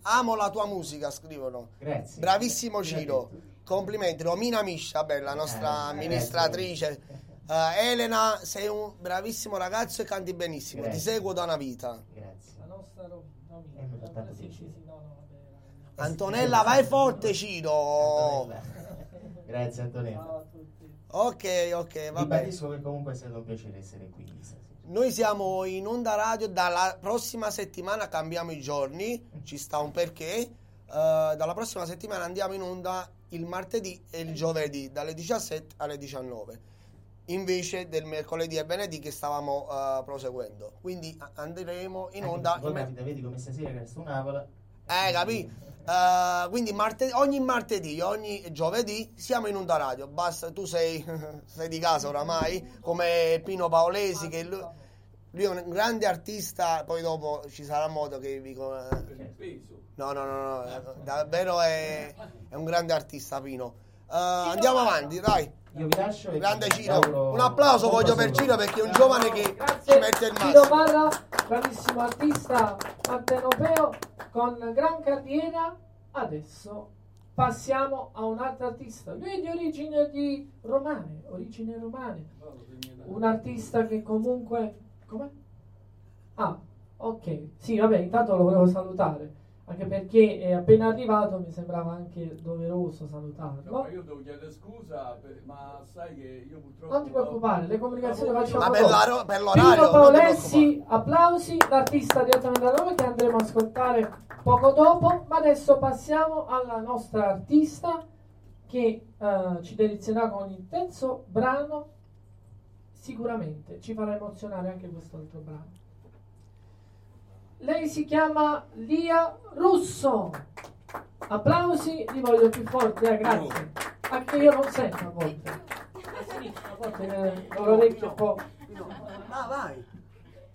Amo la tua musica, scrivono. Grazie. Bravissimo Ciro. Complimenti. Romina Miscia, beh, la nostra Eh, amministratrice. Eh, Elena, sei un bravissimo ragazzo e canti benissimo. Ti Grazie. seguo da una vita. Grazie. La nostra Ro- Romina. Antonella, vai forte, Ciro. Grazie Antonella. Ciao a tutti. Ok, ok, va bene. Ribadisco che comunque è stato un piacere essere qui. Noi siamo in onda radio, dalla prossima settimana cambiamo i giorni, ci sta un perché. Eh, dalla prossima settimana andiamo in onda il martedì e il giovedì, dalle 17 alle 19, invece del mercoledì e venerdì che stavamo eh, proseguendo. Quindi andremo in onda. Voi in mer- vedi come stasera che sto Napoli. eh, capì? Eh, quindi marte- ogni martedì, ogni giovedì siamo in onda radio. Basta, tu sei, sei di casa oramai, come Pino Paolesi, che lui, lui è un grande artista. Poi dopo ci sarà modo che vi. No, no, no, no, eh, davvero è, è un grande artista, Pino. Eh, andiamo avanti, dai. Io vi lascio. Grande Ciro. Un applauso voglio per. Ciro perché è un giovane che ci Grazie. mette il Ciro massimo. Marra, bravissimo artista partenopeo con gran carriera. Adesso passiamo a un altro artista. Lui è di origine di romane, origine romane. Un artista che comunque... Come? Ah, ok. Sì, vabbè, intanto lo volevo salutare. Anche perché è appena arrivato, mi sembrava anche doveroso salutarlo. No, ma io devo chiedere scusa, per- ma sai che io purtroppo... Non ti preoccupare, le comunicazioni le facciamo Ma per, dopo. la- per l'orario. Pino Paolessi, applausi, l'artista direttamente da Roma che andremo a ascoltare poco dopo, ma adesso passiamo alla nostra artista che eh, ci delizierà con un intenso brano, sicuramente ci farà emozionare anche questo altro brano. Lei si chiama Lia Russo. Applausi, li voglio più forti, eh, grazie. Anche io non sento a volte. A volte eh, ho l'orecchio un po'. Ah, vai.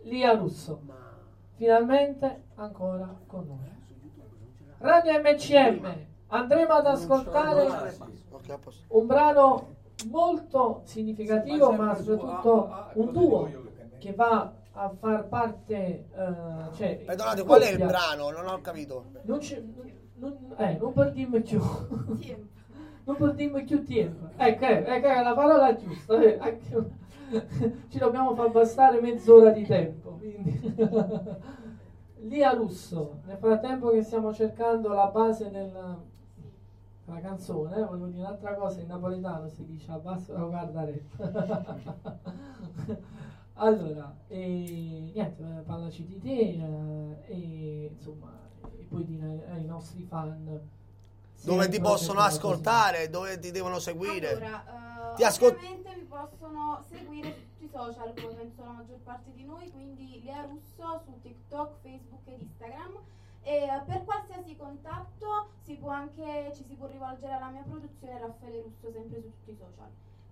Lia Russo, finalmente ancora con noi. Radio MCM, andremo ad ascoltare un brano molto significativo, ma soprattutto un duo che va a far parte. eh, cioè, Perdonate, qual è il brano? Non ho capito. Non, c'è, non, eh, non parliamo più. non parliamo più tempo. Ecco, eh, ecco è la parola giusta. eh, anche- Ci dobbiamo far bastare mezz'ora di tempo. Quindi. Lia Russo, nel frattempo che stiamo cercando la base della, della canzone, eh, volevo dire un'altra cosa, in napoletano si dice abbassa la guarda allora, e, niente, eh, parlaci di te eh, e insomma, e poi dire ai nostri fan Dove ti possono ascoltare, dove ti devono seguire. Allora, eh, Ti ascol- ovviamente vi possono seguire su tutti i social, come penso la maggior parte di noi, quindi Lea Russo su TikTok, Facebook ed Instagram. E per qualsiasi contatto si può anche, ci si può rivolgere alla mia produzione Raffaele Russo, sempre su tutti i social.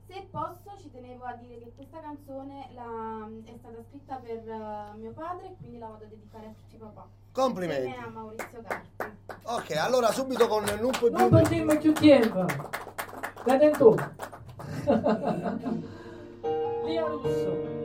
Se posso ci tenevo a dire che questa canzone la, è stata scritta per uh, mio padre e quindi la vado a dedicare a tutti i papà. Complimenti. E a Maurizio Carpi. Ok, allora subito con Non puoi più... Non possiamo più tempo. Da dentro. Lia Russo.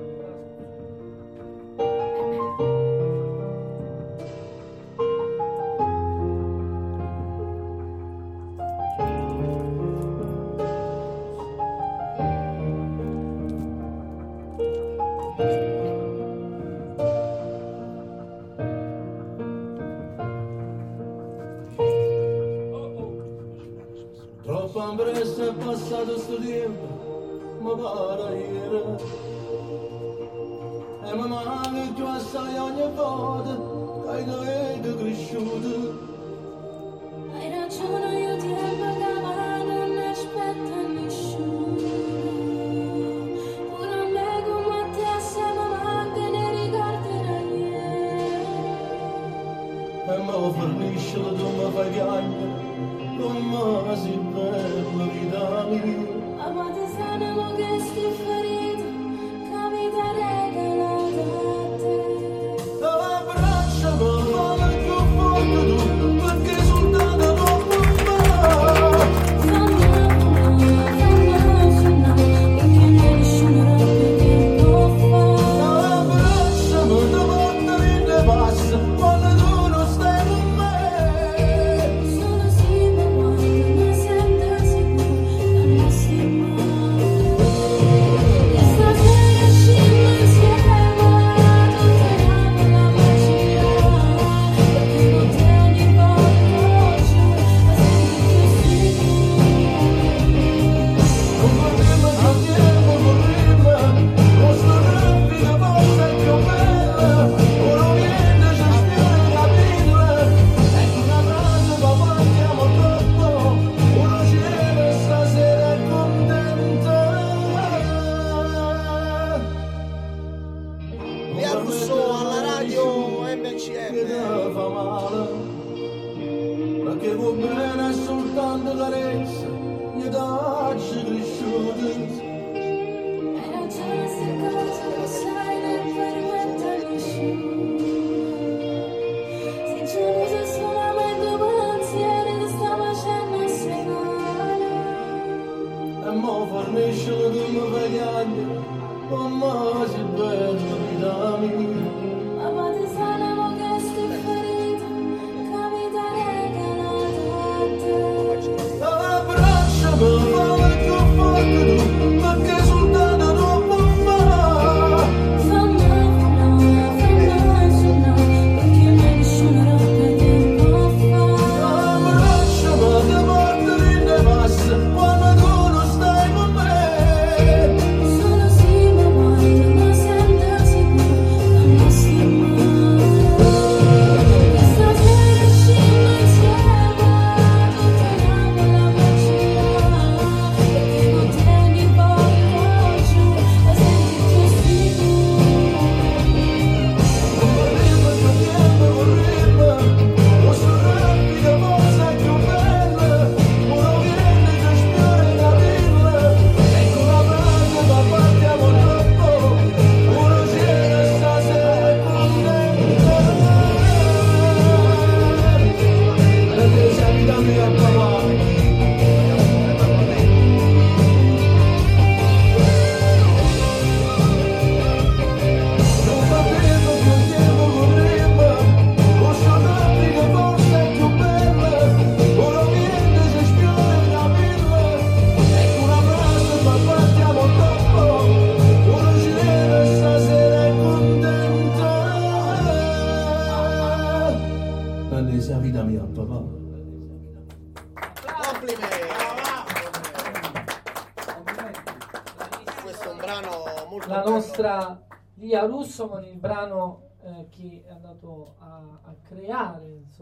passato sto tempo mi pare ieri e mi male tu assai ogni volta che hai dovuto cresciuto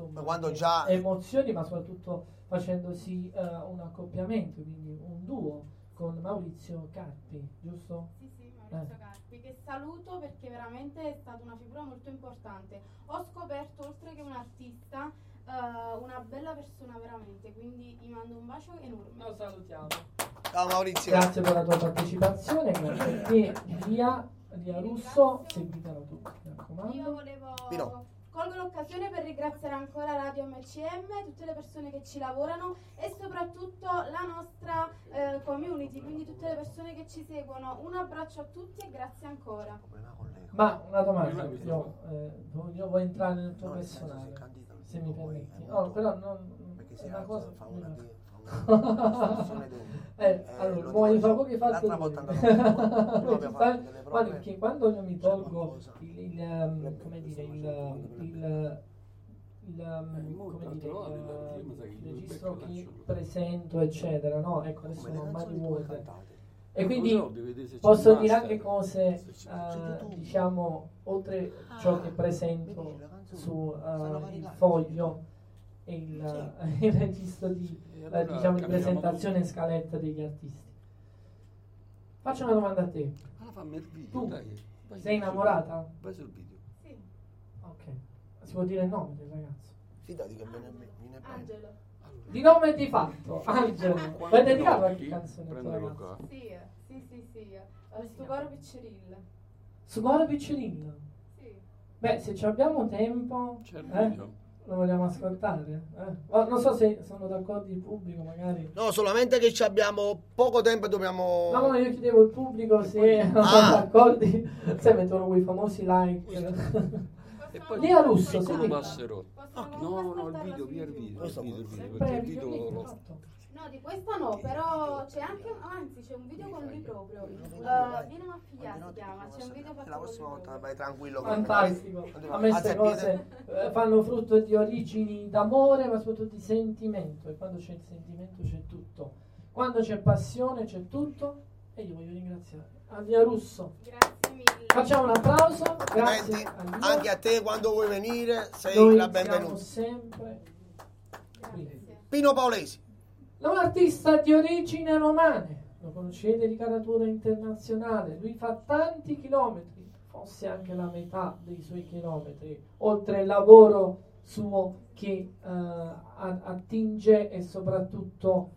insomma, quando già... emozioni, ma soprattutto facendosi uh, un accoppiamento, quindi un duo con Maurizio Carpi, giusto? Sì, sì, Maurizio eh. Carpi, che saluto perché veramente è stata una figura molto importante. Ho scoperto, oltre che un artista, uh, una bella persona veramente, quindi gli mando un bacio enorme. Lo salutiamo. Ciao Maurizio. Grazie per la tua partecipazione, grazie a te, Lia, Russo, seguitela tu, mi raccomando. Io volevo... Pino Colgo l'occasione per ringraziare ancora Radio MCM, tutte le persone che ci lavorano e soprattutto la nostra eh, community, quindi tutte le persone che ci seguono. Un abbraccio a tutti e grazie ancora. Ma una domanda, io, eh, io voglio entrare nel tuo personale, se mi permetti. No, però non, è una cosa... eh, allora, vuoi fare pochi fatti L'altra volta andavo- che quando io mi tolgo il, il, ehm, come dire, il, il, il, ehm, come dire, il, registro chi presento eccetera no? Ecco adesso sono mani vuote e quindi se c'è posso dire anche cose eh, diciamo oltre ciò che presento su eh, il foglio e il, il registro di, eh, allora diciamo, di presentazione e scaletta degli artisti faccio una domanda a te Allora fammi il video, Tu dai. Vai sei sul- innamorata? Vai sul video. Sì, ok si può dire il nome del ragazzo Fidati che viene, viene bene. Angelo. di nome e di fatto Angelo Quante vuoi dedicare qualche notti? canzone ragazzo qua. Sì, sì, sì, sì. Eh, Stugoro Piccerilla. Sugoro Piccerino Sì. beh se ci abbiamo tempo C'è il eh, video. Lo vogliamo ascoltare eh? Ma non so se sono d'accordo il pubblico magari No, solamente che ci abbiamo poco tempo e dobbiamo... No, no, io chiedevo al pubblico se non sono Ah. d'accordo, se mettono quei famosi like. E poi Lì a Russo, senti. passerò? Possiamo No, no, il video, via il video, il video, il video, il video video clip, lo... esatto. No, di questa no, però c'è anche, anzi c'è un video con lui proprio. Uh, Viene una figlia si chiama, c'è un video fatto La prossima volta vai tranquillo. Fantastico. A me queste cose eh, fanno frutto di origini d'amore, ma soprattutto di sentimento. E quando c'è il sentimento c'è tutto. Quando c'è passione c'è tutto. E io voglio ringraziare Andrea Russo. Grazie mille. Facciamo un applauso. Grazie a anche a te quando vuoi venire, sei Noi la benvenuta. sempre. Grazie. Pino Paolesi. È un artista di origini romane, lo conoscete di caratura internazionale, lui fa tanti chilometri, forse anche la metà dei suoi chilometri, oltre al lavoro suo che eh, attinge e soprattutto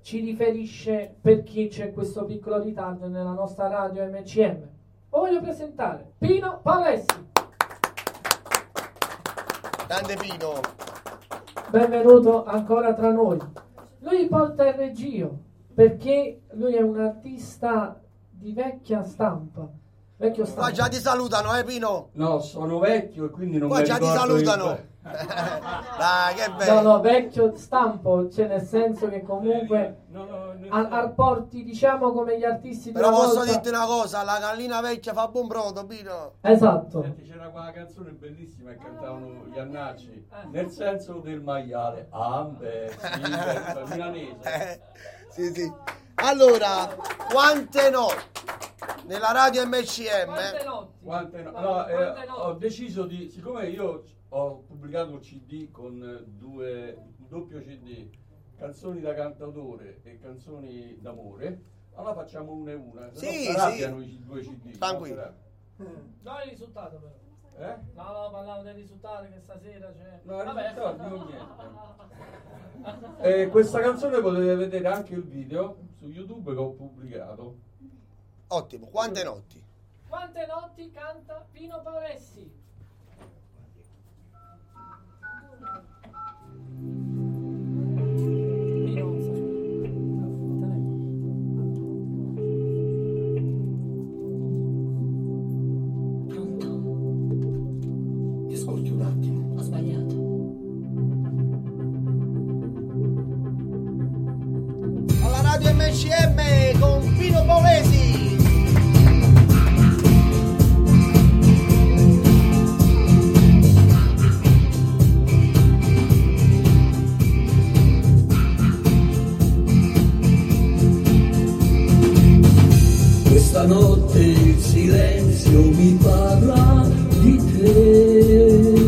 ci riferisce per chi c'è questo piccolo ritardo nella nostra radio MCM. Lo voglio presentare, Pino Palessi. Grande Pino. Benvenuto ancora tra noi. Porta il regio perché lui è un artista di vecchia stampa. Vecchio Qua stampa. già ti salutano, eh Pino? No, sono vecchio e quindi non Qua mi già ti ricordo il- salutano. Dai, che No, bello. no, vecchio stampo, cioè nel senso che comunque No, no, nel a- senso- apporti, diciamo, come gli artisti Però posso volta. dirti una cosa, la gallina vecchia fa buon brodo, Pino. Esatto. Senti, c'era quella canzone bellissima che cantavano gli Annacci, nel senso del maiale. Ambe, sì, milanese. Eh, sì, sì. Allora, quante notti nella radio MCM? Quante notti? Quante no- Quante- no, eh, quante ho notti? deciso di, siccome io ho pubblicato un CD con due, un doppio CD, canzoni da cantautore e canzoni d'amore, allora facciamo una e una. se Sì, no sì. arrabbiano i due CD. Tranquillo. no? No, il risultato però. Eh? No, no, parlavo del risultato che stasera c'è. No, il Vabbè. risultato non niente. E questa canzone potete vedere anche il video su YouTube che ho pubblicato. Ottimo, quante notti? Quante notti canta Pino Paolessi? MCM con Pino Paolesi. Questa notte il silenzio mi parla di te.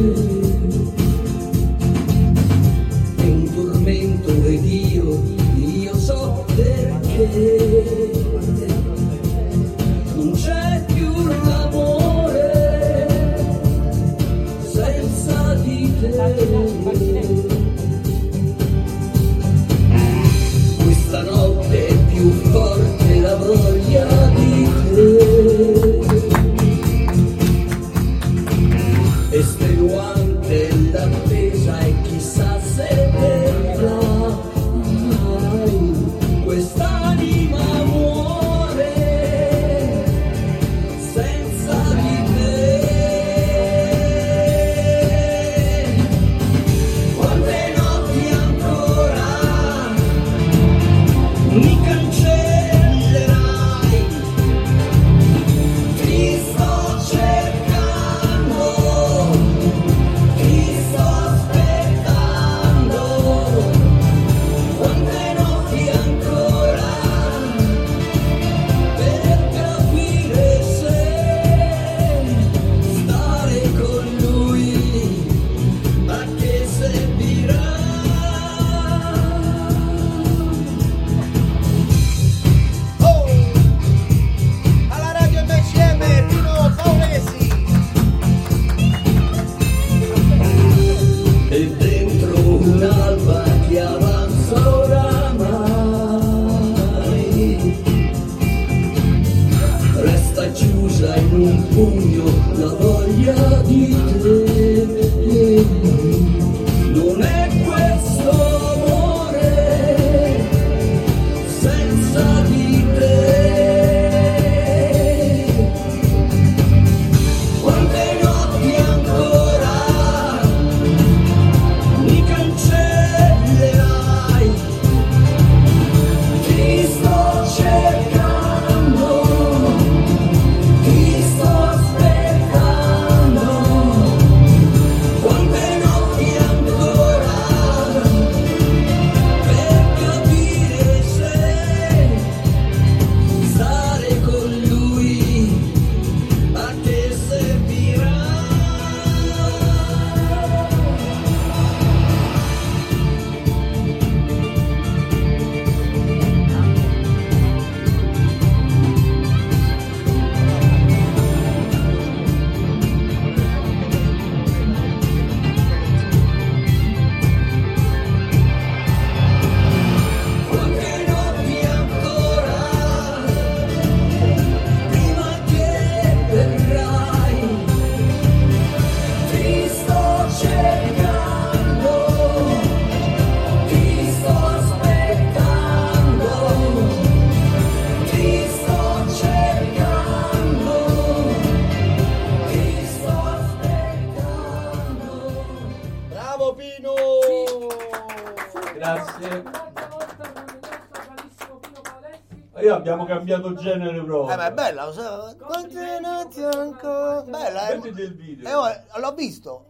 Abbiamo cambiato genere proprio. Eh ma è bella lo? Quante notti ancora Bella eh? Mettiti il video. E ora- L'ho visto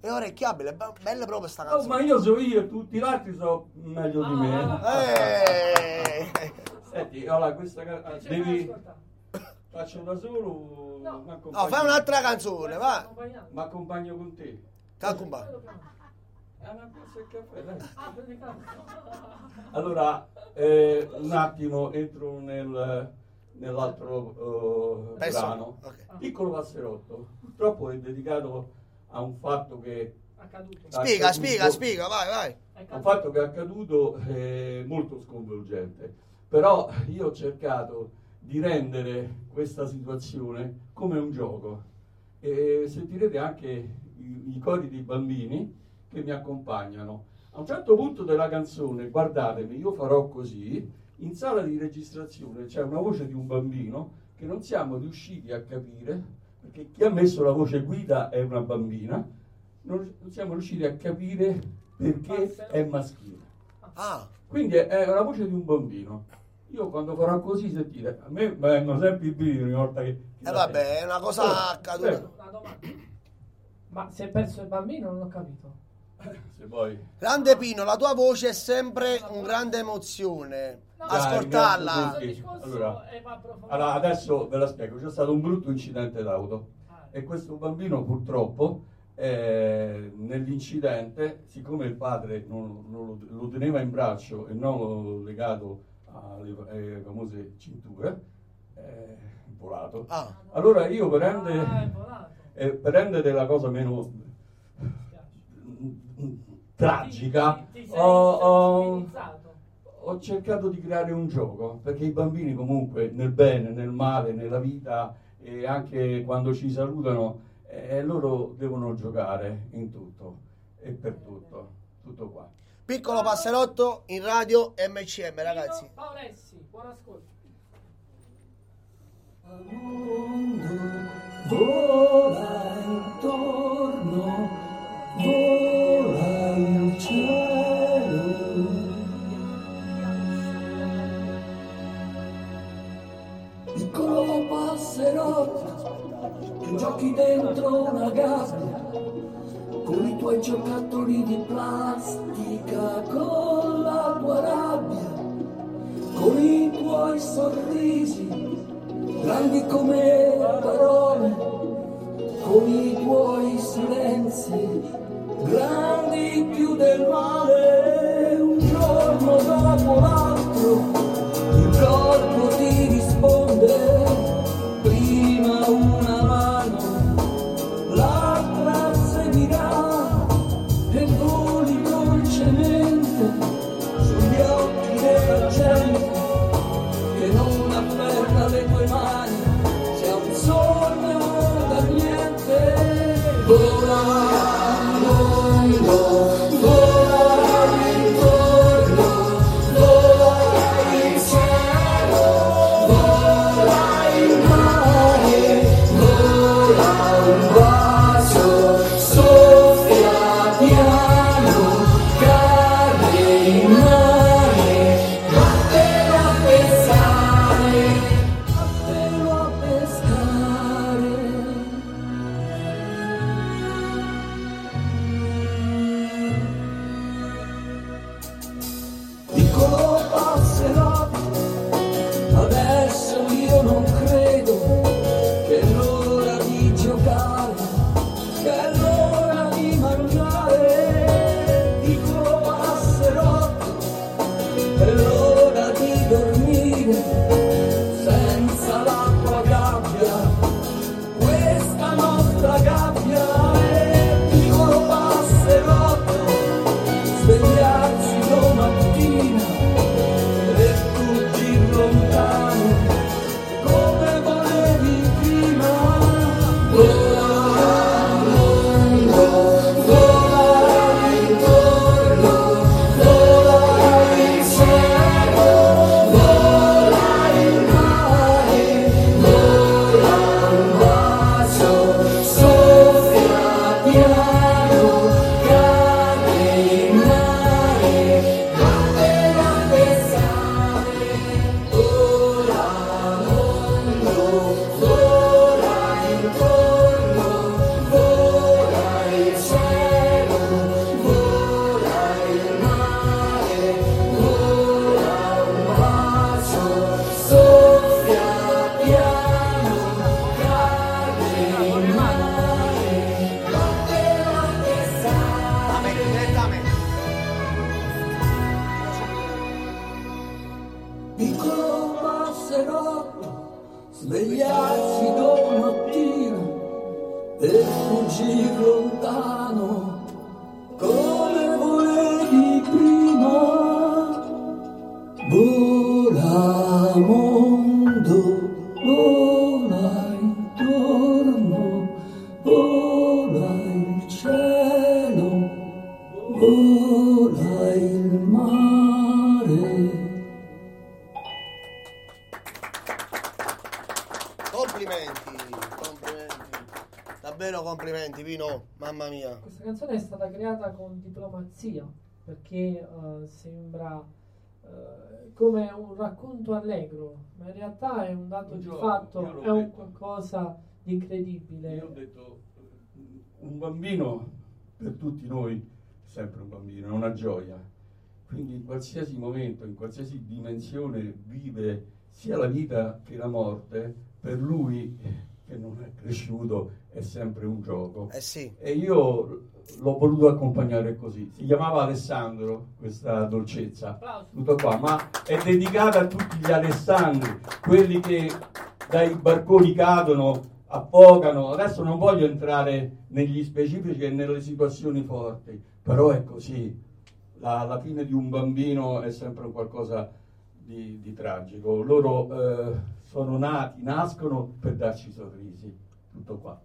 È orecchiabile, be- bella proprio sta Oh, canzone ma io so io e tutti gli altri sono meglio di me. Eh. Senti, allora questa ca- devi faccio da solo No. No, fai un'altra canzone, va Ma accompagno con te. Caffè, dai. Allora, eh, un attimo entro nel, nell'altro Pezzo? brano. Ok. Piccolo passerotto. Purtroppo è dedicato a un fatto che Accaduto. è Spiega, accaduto- spiega, spiega, vai, vai È un fatto che è accaduto eh, molto sconvolgente. Però io ho cercato di rendere questa situazione come un gioco. E sentirete anche i, i cori dei bambini che mi accompagnano. A un certo punto della canzone, guardatemi, io farò così, in sala di registrazione c'è una voce di un bambino che non siamo riusciti a capire, perché chi ha messo la voce guida è una bambina, non, non siamo riusciti a capire perché è maschile. Ah, Quindi è, è la voce di un bambino. Io quando farò così, sentite, a me vengono sempre i brividi ogni volta che... che eh vabbè, è una cosa Prego, accaduta prego. Una domanda. Ma si è perso il bambino? Non ho capito. Se vuoi. Grande Pino, la tua voce è sempre un grande emozione No, Ascoltarla Allora. Allora, adesso ve la spiego. C'è stato un brutto incidente d'auto Ah, e questo bambino purtroppo eh, nell'incidente, siccome il padre non, non lo, lo teneva in braccio e non legato alle, alle famose cinture, è volato. Ah, Allora io per rendere, Ah, eh, per rendere la cosa meno. Tragica, Ti- ti- sei ho- ho- ho cercato di creare un gioco, perché i bambini comunque nel bene, nel male, nella vita e anche quando ci salutano e loro devono giocare in tutto e per tutto, tutto qua. Piccolo passerotto in radio MCM, ragazzi. Paolessi, buon ascolto. Vola intorno, vola cielo. Piccolo passerotto, che giochi dentro una gabbia, con i tuoi giocattoli di plastica, con la tua rabbia, con i tuoi sorrisi grandi come parole, con i tuoi silenzi, grandi più del male, un giorno dopo l'altro, il corpo ti risponde, prima una mano, l'altra seguirà, e voli dolcemente sugli occhi della gente che non afferra le tue mani, sia un sogno da niente. Vola, diplomazia perché eh, sembra eh, come un racconto allegro, ma in realtà è un dato di fatto, è un detto. qualcosa di incredibile. Io ho detto, un bambino per tutti noi è sempre un bambino, è una gioia. Quindi in qualsiasi momento, in qualsiasi dimensione vive sia la vita che la morte, per lui che non è cresciuto è sempre un gioco. Eh sì. E io l'ho voluto accompagnare così. Si chiamava Alessandro, questa dolcezza. Tutto qua, ma è dedicata a tutti gli Alessandri, quelli che dai barconi cadono, affogano. Adesso non voglio entrare negli specifici e nelle situazioni forti, però è così. La, la fine di un bambino è sempre qualcosa di, di tragico. Loro eh, sono nati, nascono per darci sorrisi. Tutto qua.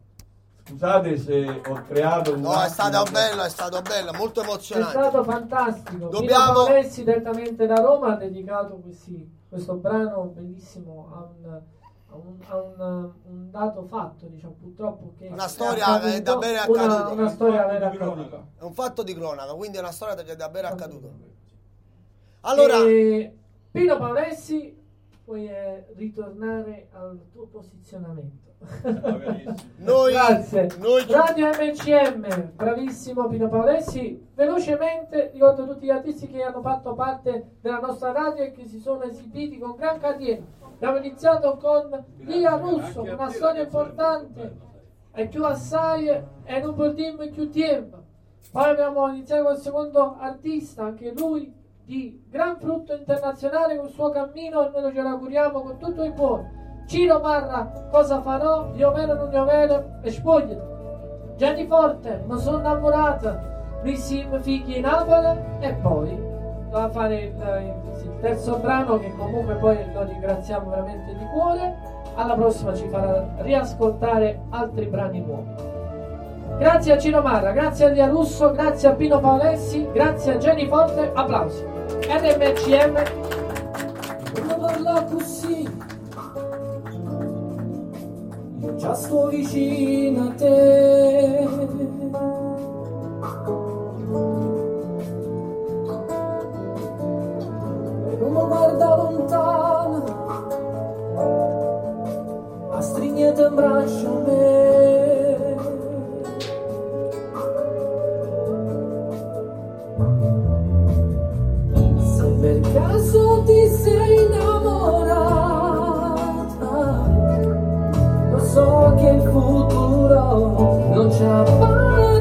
Scusate se ho creato un No, è stato attimo- bello, è stato bello, molto È emozionante. stato fantastico. Dobbiamo- Pino Palessi direttamente da Roma ha dedicato questi- questo brano bellissimo a un, a un- a un- un dato fatto, diciamo, purtroppo che Una è storia è davvero una, accaduta. una storia vera Di accaduta. cronaca. È un fatto di cronaca, quindi è una storia che è davvero accaduta. Allora, E Pino Paolessi, puoi eh, ritornare al tuo posizionamento. Noi, Grazie. noi Radio MCM, bravissimo Pino Paolessi. Velocemente ricordo tutti gli artisti che hanno fatto parte della nostra radio e che si sono esibiti con gran carriera. Abbiamo iniziato con Lia Russo, una storia importante, e più assai e non per dirmi più tempo. Poi abbiamo iniziato con il secondo artista, anche lui di gran frutto internazionale con il suo cammino e noi ce l'auguriamo con tutto il cuore. Ciro Marra, cosa farò? Io vero non io vero e spogliati. Gianni Forte, mi sono innamorata, Rissim figli Napoli e poi va a fare il, il terzo brano che comunque poi lo ringraziamo veramente di cuore. Alla prossima ci farà riascoltare altri brani nuovi. Grazie a Ciro Marra, grazie a Lia Russo, grazie a Pino Paolessi, grazie a Gianni Forte, applausi. RMCM, Quando parla così, io già sto vicino a te. E non mi guarda lontano, ma stringete in braccio a me. So che il futuro non ci appartiene,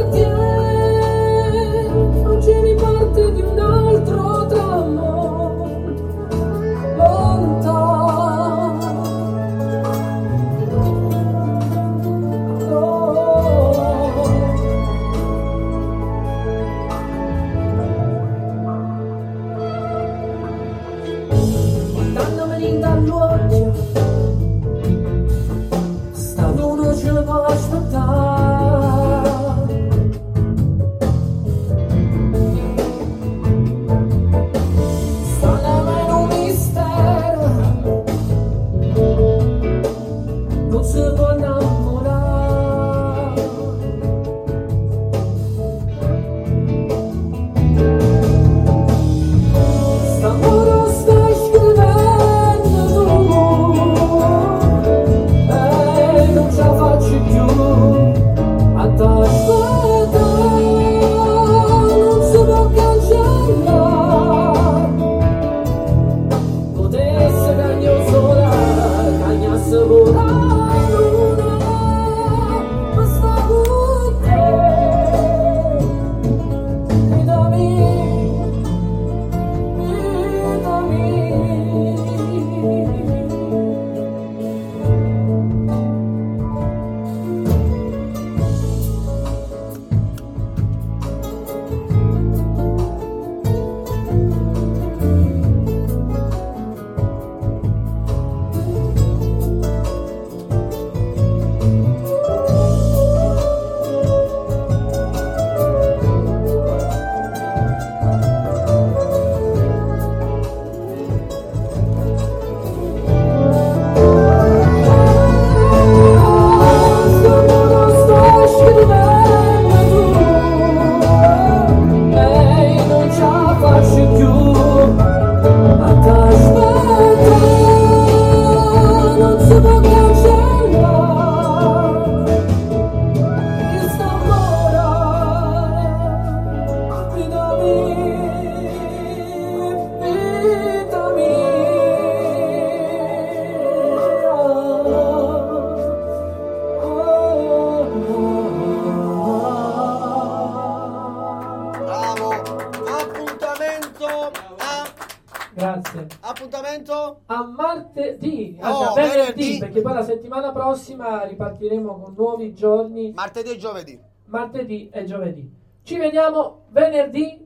prossima ripartiremo con nuovi giorni, martedì e giovedì. martedì e giovedì. Ci vediamo venerdì.